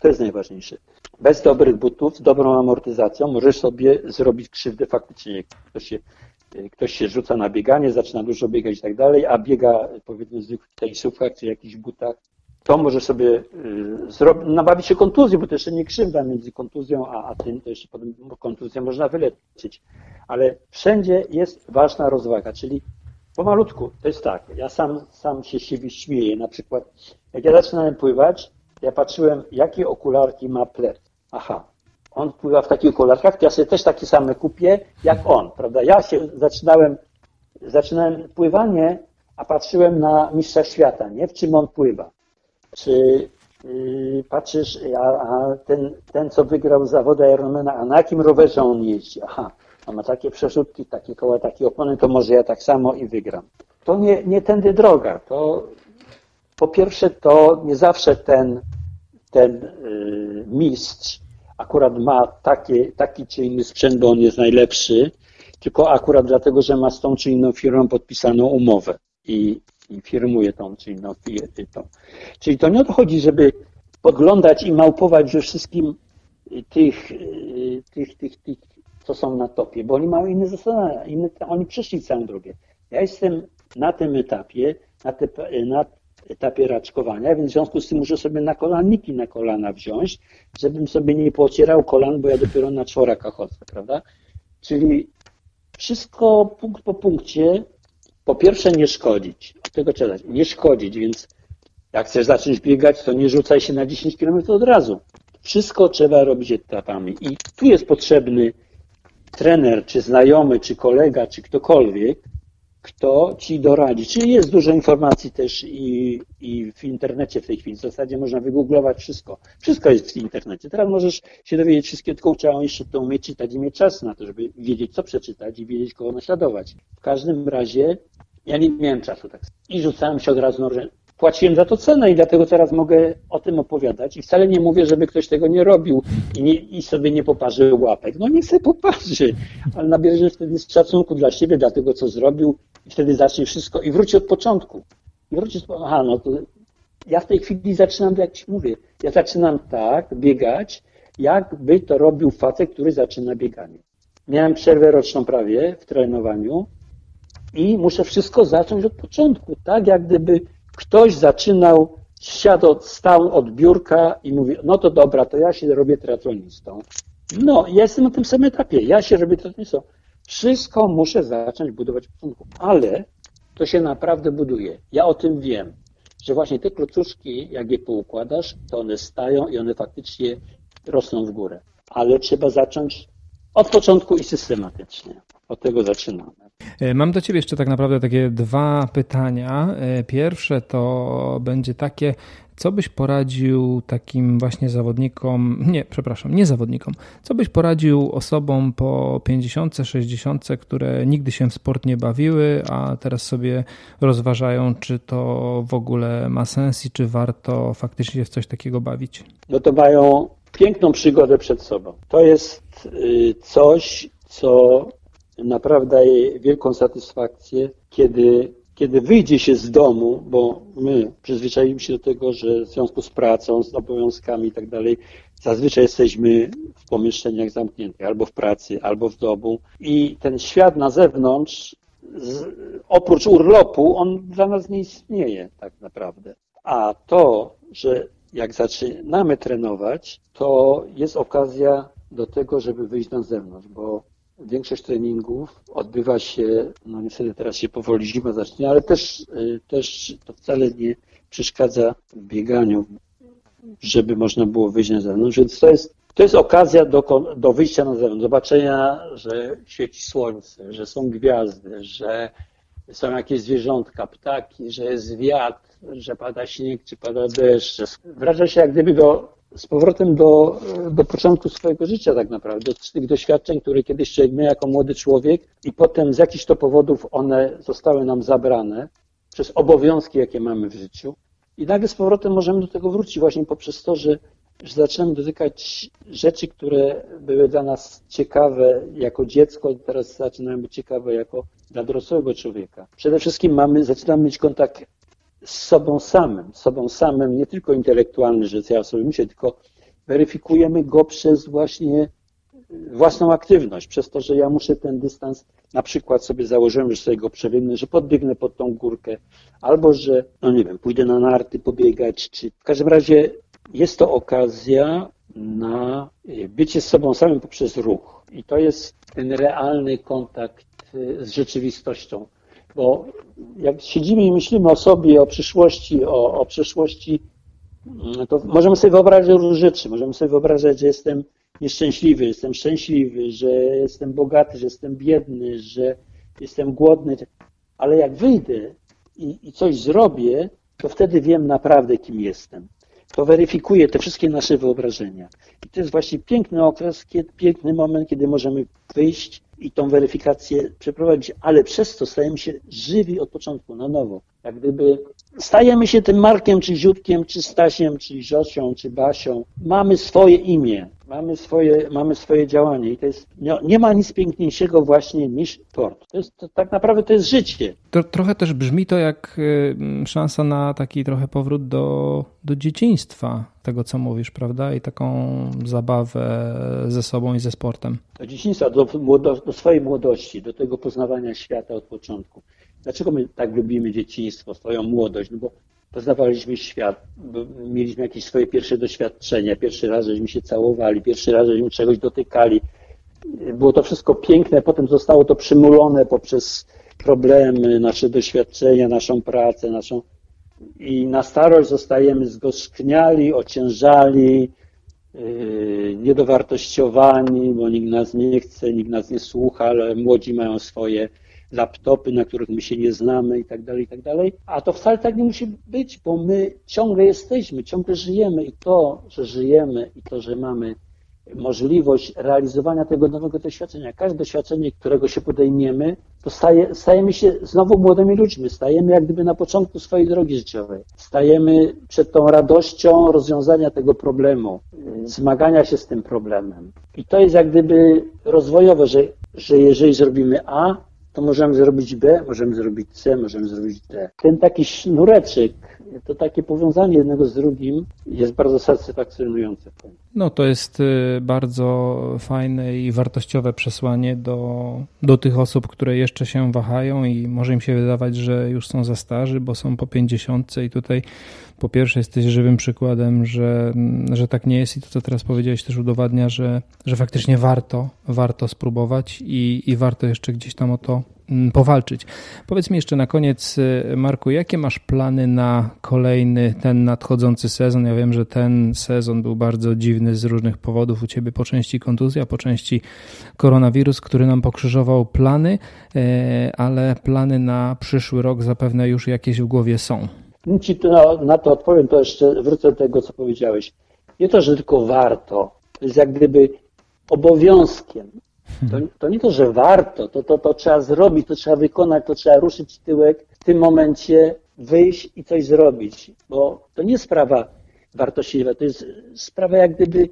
To jest najważniejsze. Bez dobrych butów, z dobrą amortyzacją możesz sobie zrobić krzywdę faktycznie. Ktoś się, ktoś się rzuca na bieganie, zaczyna dużo biegać i tak dalej, a biega powiedzmy w zwykłych tenisówkach czy jakichś butach, to może sobie y, nabawić się kontuzji, bo to jeszcze nie krzywda między kontuzją a, a tym, to jeszcze potem kontuzję można wyleczyć. Ale wszędzie jest ważna rozwaga, czyli pomalutku. To jest tak, ja sam, sam się siebie śmieję. Na przykład, jak ja zaczynałem pływać, ja patrzyłem, jakie okularki ma plet. Aha, on pływa w takich okularkach, to ja sobie też takie same kupię, jak on, prawda? Ja się zaczynałem, zaczynałem pływanie, a patrzyłem na mistrza świata, nie? W czym on pływa. Czy yy, patrzysz, a, a, ten, ten, co wygrał zawody Ironmana, a na jakim rowerze on jeździ? Aha, on ma takie przerzutki, takie koła, takie opony, to może ja tak samo i wygram. To nie, nie tędy droga. To po pierwsze, to nie zawsze ten, ten yy, mistrz akurat ma takie, taki czy inny sprzęt, bo on jest najlepszy, tylko akurat dlatego, że ma z tą czy inną firmą podpisaną umowę i, i firmuje tą czy inną firmę. Czyli to nie odchodzi, żeby podglądać i małpować ze wszystkim tych, y, tych, tych, tych, co są na topie, bo oni mają inne zasady, inne, oni przeszli całą drogę. Ja jestem na tym etapie, na, te, na etapie raczkowania, więc w związku z tym muszę sobie na kolaniki na kolana wziąć, żebym sobie nie pocierał kolan, bo ja dopiero na czworaka chodzę, prawda? Czyli wszystko punkt po punkcie, po pierwsze nie szkodzić, od tego trzeba nie szkodzić, więc jak chcesz zacząć biegać, to nie rzucaj się na 10 km od razu. Wszystko trzeba robić etapami i tu jest potrzebny trener, czy znajomy, czy kolega, czy ktokolwiek, kto ci doradzi. Czyli jest dużo informacji też i, i w internecie w tej chwili. W zasadzie można wygooglować wszystko. Wszystko jest w internecie. Teraz możesz się dowiedzieć wszystkiego, tylko trzeba jeszcze to umieć czytać i mieć czas na to, żeby wiedzieć, co przeczytać i wiedzieć, kogo naśladować. W każdym razie ja nie miałem czasu tak. I rzucałem się od razu na płaciłem za to cenę i dlatego teraz mogę o tym opowiadać. I wcale nie mówię, żeby ktoś tego nie robił i, nie, i sobie nie poparzył łapek. No niech sobie poparzy, ale nabierze wtedy szacunku dla siebie, dla tego, co zrobił i wtedy zacznie wszystko i wróci od początku. I wróci, aha, no to ja w tej chwili zaczynam, jak ci mówię, ja zaczynam tak biegać, jakby to robił facet, który zaczyna bieganie. Miałem przerwę roczną prawie w trenowaniu i muszę wszystko zacząć od początku, tak jak gdyby ktoś zaczynał, siadł, stał od biurka i mówi, no to dobra, to ja się robię triatlonistą. No, ja jestem na tym samym etapie, ja się robię triatlonistą. Wszystko muszę zacząć budować w początku, ale to się naprawdę buduje. Ja o tym wiem, że właśnie te klocuszki, jak je poukładasz, to one stają i one faktycznie rosną w górę. Ale trzeba zacząć od początku i systematycznie. Od tego zaczynamy. E, mam do Ciebie jeszcze tak naprawdę takie dwa pytania. E, pierwsze to będzie takie, Co byś poradził takim właśnie zawodnikom, nie, przepraszam, nie zawodnikom, co byś poradził osobom po 50, 60, które nigdy się w sport nie bawiły, a teraz sobie rozważają, czy to w ogóle ma sens i czy warto faktycznie w coś takiego bawić? No to mają piękną przygodę przed sobą. To jest y, coś, co naprawdę daje wielką satysfakcję, kiedy kiedy wyjdzie się z domu, bo my przyzwyczailiśmy się do tego, że w związku z pracą, z obowiązkami i tak dalej, zazwyczaj jesteśmy w pomieszczeniach zamkniętych, albo w pracy, albo w domu i ten świat na zewnątrz, z, oprócz urlopu, on dla nas nie istnieje tak naprawdę. A to, że jak zaczynamy trenować, to jest okazja do tego, żeby wyjść na zewnątrz, bo Większość treningów odbywa się, no niestety teraz się powoli zima zacznie, ale też, y, też to wcale nie przeszkadza w bieganiu, żeby można było wyjść na zewnątrz, więc to jest, to jest okazja do, do wyjścia na zewnątrz, zobaczenia, że świeci słońce, że są gwiazdy, że są jakieś zwierzątka, ptaki, że jest wiatr, że pada śnieg, czy pada deszcz. Wraża się jak gdyby do z powrotem do, do początku swojego życia tak naprawdę, z tych doświadczeń, które kiedyś człowiek miał jako młody człowiek i potem z jakichś to powodów one zostały nam zabrane przez obowiązki, jakie mamy w życiu. I nagle z powrotem możemy do tego wrócić właśnie poprzez to, że, że zaczynamy dotykać rzeczy, które były dla nas ciekawe jako dziecko, teraz zaczynają być ciekawe jako dla dorosłego człowieka. Przede wszystkim mamy, zaczynamy mieć kontakt z sobą samym, sobą samym, nie tylko intelektualny, że ja sobie myślę, tylko weryfikujemy go przez właśnie własną aktywność, przez to, że ja muszę ten dystans, na przykład sobie założyłem, że sobie go przebiegnę, że podbiegnę pod tą górkę, albo że, no nie wiem, pójdę na narty pobiegać, czy w każdym razie jest to okazja na bycie z sobą samym poprzez ruch. I to jest ten realny kontakt z rzeczywistością. Bo jak siedzimy i myślimy o sobie, o przyszłości, o, o mm, to możemy sobie wyobrażać różne rzeczy. Możemy sobie wyobrażać, że jestem nieszczęśliwy, jestem szczęśliwy, że jestem bogaty, że jestem biedny, że jestem głodny. Ale jak wyjdę i, i coś zrobię, to wtedy wiem naprawdę, kim jestem. To weryfikuje te wszystkie nasze wyobrażenia. I to jest właśnie piękny okres, kiedy, piękny moment, kiedy możemy wyjść i tą weryfikację przeprowadzić, ale przez to stajemy się żywi od początku, na nowo. Jak gdyby stajemy się tym Markiem, czy Ziutkiem, czy Stasiem, czy Zosią, czy Basią. Mamy swoje imię, mamy swoje, mamy swoje działanie i to jest, nie, nie ma nic piękniejszego właśnie niż sport. To jest, to, tak naprawdę to jest życie. To, trochę też brzmi to jak y, szansa na taki trochę powrót do, do dzieciństwa, tego co mówisz, prawda? I taką zabawę ze sobą i ze sportem. Do dzieciństwa, do, do swojej młodości, do tego poznawania świata od początku. Dlaczego my tak lubimy dzieciństwo, swoją młodość? No bo poznawaliśmy świat, mieliśmy jakieś swoje pierwsze doświadczenia, pierwszy raz żeśmy się całowali, pierwszy raz żeśmy czegoś dotykali. Było to wszystko piękne, potem zostało to przymulone poprzez problemy, nasze doświadczenia, naszą pracę, naszą i na starość zostajemy zgorzkniali, ociężali, yy, niedowartościowani, bo nikt nas nie chce, nikt nas nie słucha, ale młodzi mają swoje laptopy, na których my się nie znamy i tak dalej, i tak dalej. A to wcale tak nie musi być, bo my ciągle jesteśmy, ciągle żyjemy i to, że żyjemy i to, że mamy możliwość realizowania tego nowego doświadczenia. Każde doświadczenie, którego się podejmiemy, to staje, stajemy się znowu młodymi ludźmi, stajemy jak gdyby na początku swojej drogi życiowej. Stajemy przed tą radością rozwiązania tego problemu, zmagania się z tym problemem. I to jest jak gdyby rozwojowe, że, że jeżeli zrobimy A, to możemy zrobić B, możemy zrobić C, możemy zrobić D. Ten taki sznureczek, to takie powiązanie jednego z drugim jest bardzo satysfakcjonujące. No to jest y, bardzo fajne i wartościowe przesłanie do, do tych osób, które jeszcze się wahają i może im się wydawać, że już są za starzy, bo są po pięćdziesiątce i tutaj po pierwsze jesteś żywym przykładem, że, że tak nie jest i to, co teraz powiedziałeś też udowadnia, że, że faktycznie warto, warto spróbować i, i warto jeszcze gdzieś tam o to mm, powalczyć. Powiedz mi jeszcze na koniec, y, Marku, jakie masz plany na kolejny, ten nadchodzący sezon? Ja wiem, że ten sezon był bardzo dziwny z różnych powodów. U ciebie po części kontuzja, po części koronawirus, który nam pokrzyżował plany, e, ale plany na przyszły rok zapewne już jakieś w głowie są. Ci na, na to odpowiem, to jeszcze wrócę do tego, co powiedziałeś. Nie to, że tylko warto, to jest jak gdyby obowiązkiem. To, to nie to, że warto, to, to, to trzeba zrobić, to trzeba wykonać, to trzeba ruszyć tyłek, w tym momencie wyjść i coś zrobić, bo to nie sprawa wartościowa, to jest sprawa jak gdyby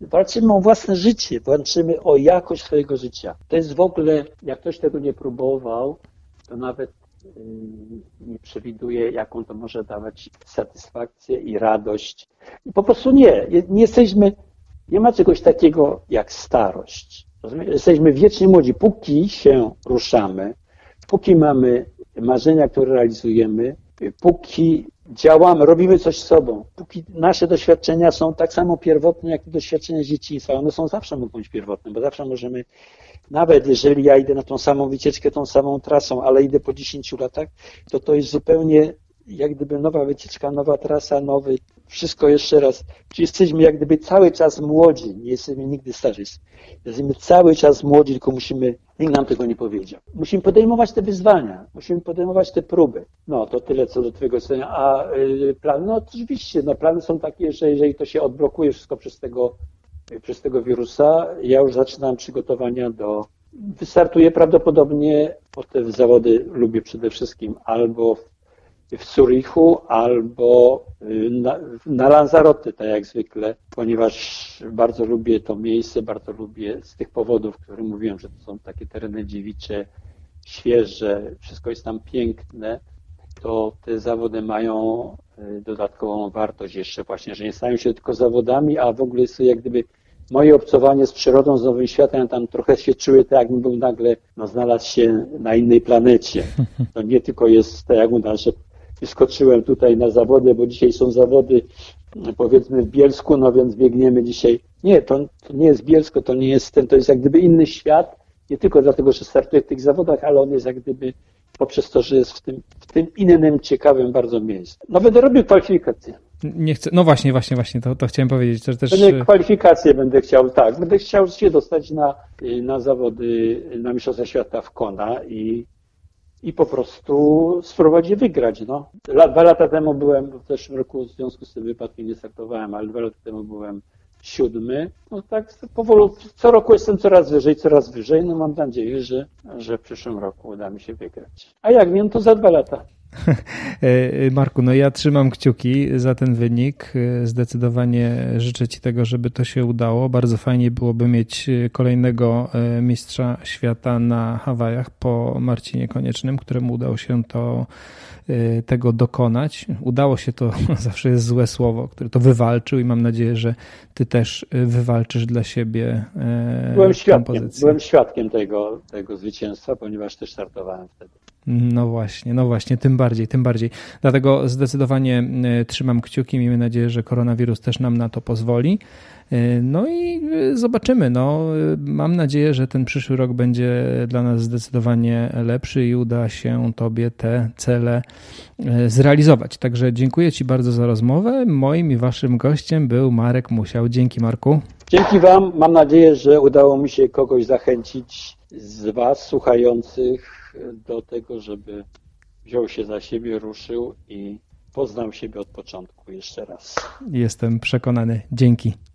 walczymy o własne życie, walczymy o jakość swojego życia. To jest w ogóle, jak ktoś tego nie próbował, to nawet nie przewiduje, jaką to może dawać satysfakcję i radość. I po prostu nie. Nie jesteśmy, nie ma czegoś takiego jak starość. Jesteśmy wiecznie młodzi. Póki się ruszamy, póki mamy marzenia, które realizujemy, póki działamy, robimy coś z sobą, póki nasze doświadczenia są tak samo pierwotne, jak i doświadczenia dzieciństwa. One są zawsze mogą być pierwotne, bo zawsze możemy nawet jeżeli ja idę na tą samą wycieczkę, tą samą trasą, ale idę po 10 latach, to to jest zupełnie jak gdyby nowa wycieczka, nowa trasa, nowy, wszystko jeszcze raz. Czyli jesteśmy jak gdyby cały czas młodzi, nie jesteśmy nigdy starzy. Jesteśmy cały czas młodzi, tylko musimy, nikt nam tego nie powiedział. Musimy podejmować te wyzwania, musimy podejmować te próby. No, to tyle co do Twojego scenia. A y, plany, no oczywiście, no plany są takie, że jeżeli to się odblokuje wszystko przez tego przez tego wirusa, ja już zaczynam przygotowania do. Wystartuję prawdopodobnie, bo te zawody lubię przede wszystkim albo w Zurichu, albo y, na, na Lanzarote, tak jak zwykle, ponieważ bardzo lubię to miejsce, bardzo lubię z tych powodów, które mówiłem, że to są takie tereny dziewicze, świeże, wszystko jest tam piękne, to te zawody mają y, dodatkową wartość jeszcze właśnie, że nie stają się tylko zawodami, a w ogóle jest to jak gdyby moje obcowanie z przyrodą, z nowym światem, tam trochę się czuję tak, jakbym był nagle no, znalazł się na innej planecie. To nie tylko jest tak, jak mówię, że wyskoczyłem tutaj na zawody, bo dzisiaj są zawody powiedzmy w Bielsku, no więc biegniemy dzisiaj. Nie, to, to nie jest Bielsko, to nie jest ten, to jest jak gdyby inny świat, nie tylko dlatego, że startuję w tych zawodach, ale on jest jak gdyby poprzez to, że jest w tym, w tym innym, ciekawym bardzo miejscu. No będę robił kwalifikacje. Nie chcę, no właśnie, właśnie, właśnie, to, to chciałem powiedzieć. To też... Będę kwalifikacje będę chciał, tak, będę chciał się dostać na, na zawody, na Mistrzostwa Świata w Kona i, i po prostu spróbować je wygrać. No. Dwa lata temu byłem, w zeszłym roku w związku z tym wypadkiem nie startowałem, ale dwa lata temu byłem siódmy. No tak powolu, co roku jestem coraz wyżej, coraz wyżej. No mam nadzieję, że, że w przyszłym roku uda mi się wygrać. A jak no to za dwa lata. E, Marku, no ja trzymam kciuki za ten wynik. E, zdecydowanie życzę Ci tego, żeby to się udało. Bardzo fajnie byłoby mieć e, kolejnego mistrza świata na Hawajach po Marcinie Koniecznym, któremu udało się to tego dokonać. Udało się to, zawsze jest złe słowo, który to wywalczył i mam nadzieję, że Ty też wywalczysz dla siebie byłem świadkiem, Byłem świadkiem tego, tego zwycięstwa, ponieważ też startowałem wtedy. No właśnie, no właśnie, tym bardziej, tym bardziej. Dlatego zdecydowanie e, trzymam kciuki, miejmy nadzieję, że koronawirus też nam na to pozwoli. E, no i e, zobaczymy. No, mam nadzieję, że ten przyszły rok będzie dla nas zdecydowanie lepszy i uda się Tobie te cele zrealizować. Także dziękuję Ci bardzo za rozmowę. Moim i Waszym gościem był Marek Musiał. Dzięki Marku. Dzięki Wam. Mam nadzieję, że udało mi się kogoś zachęcić z Was słuchających do tego, żeby wziął się za siebie, ruszył i poznał siebie od początku jeszcze raz. Jestem przekonany. Dzięki.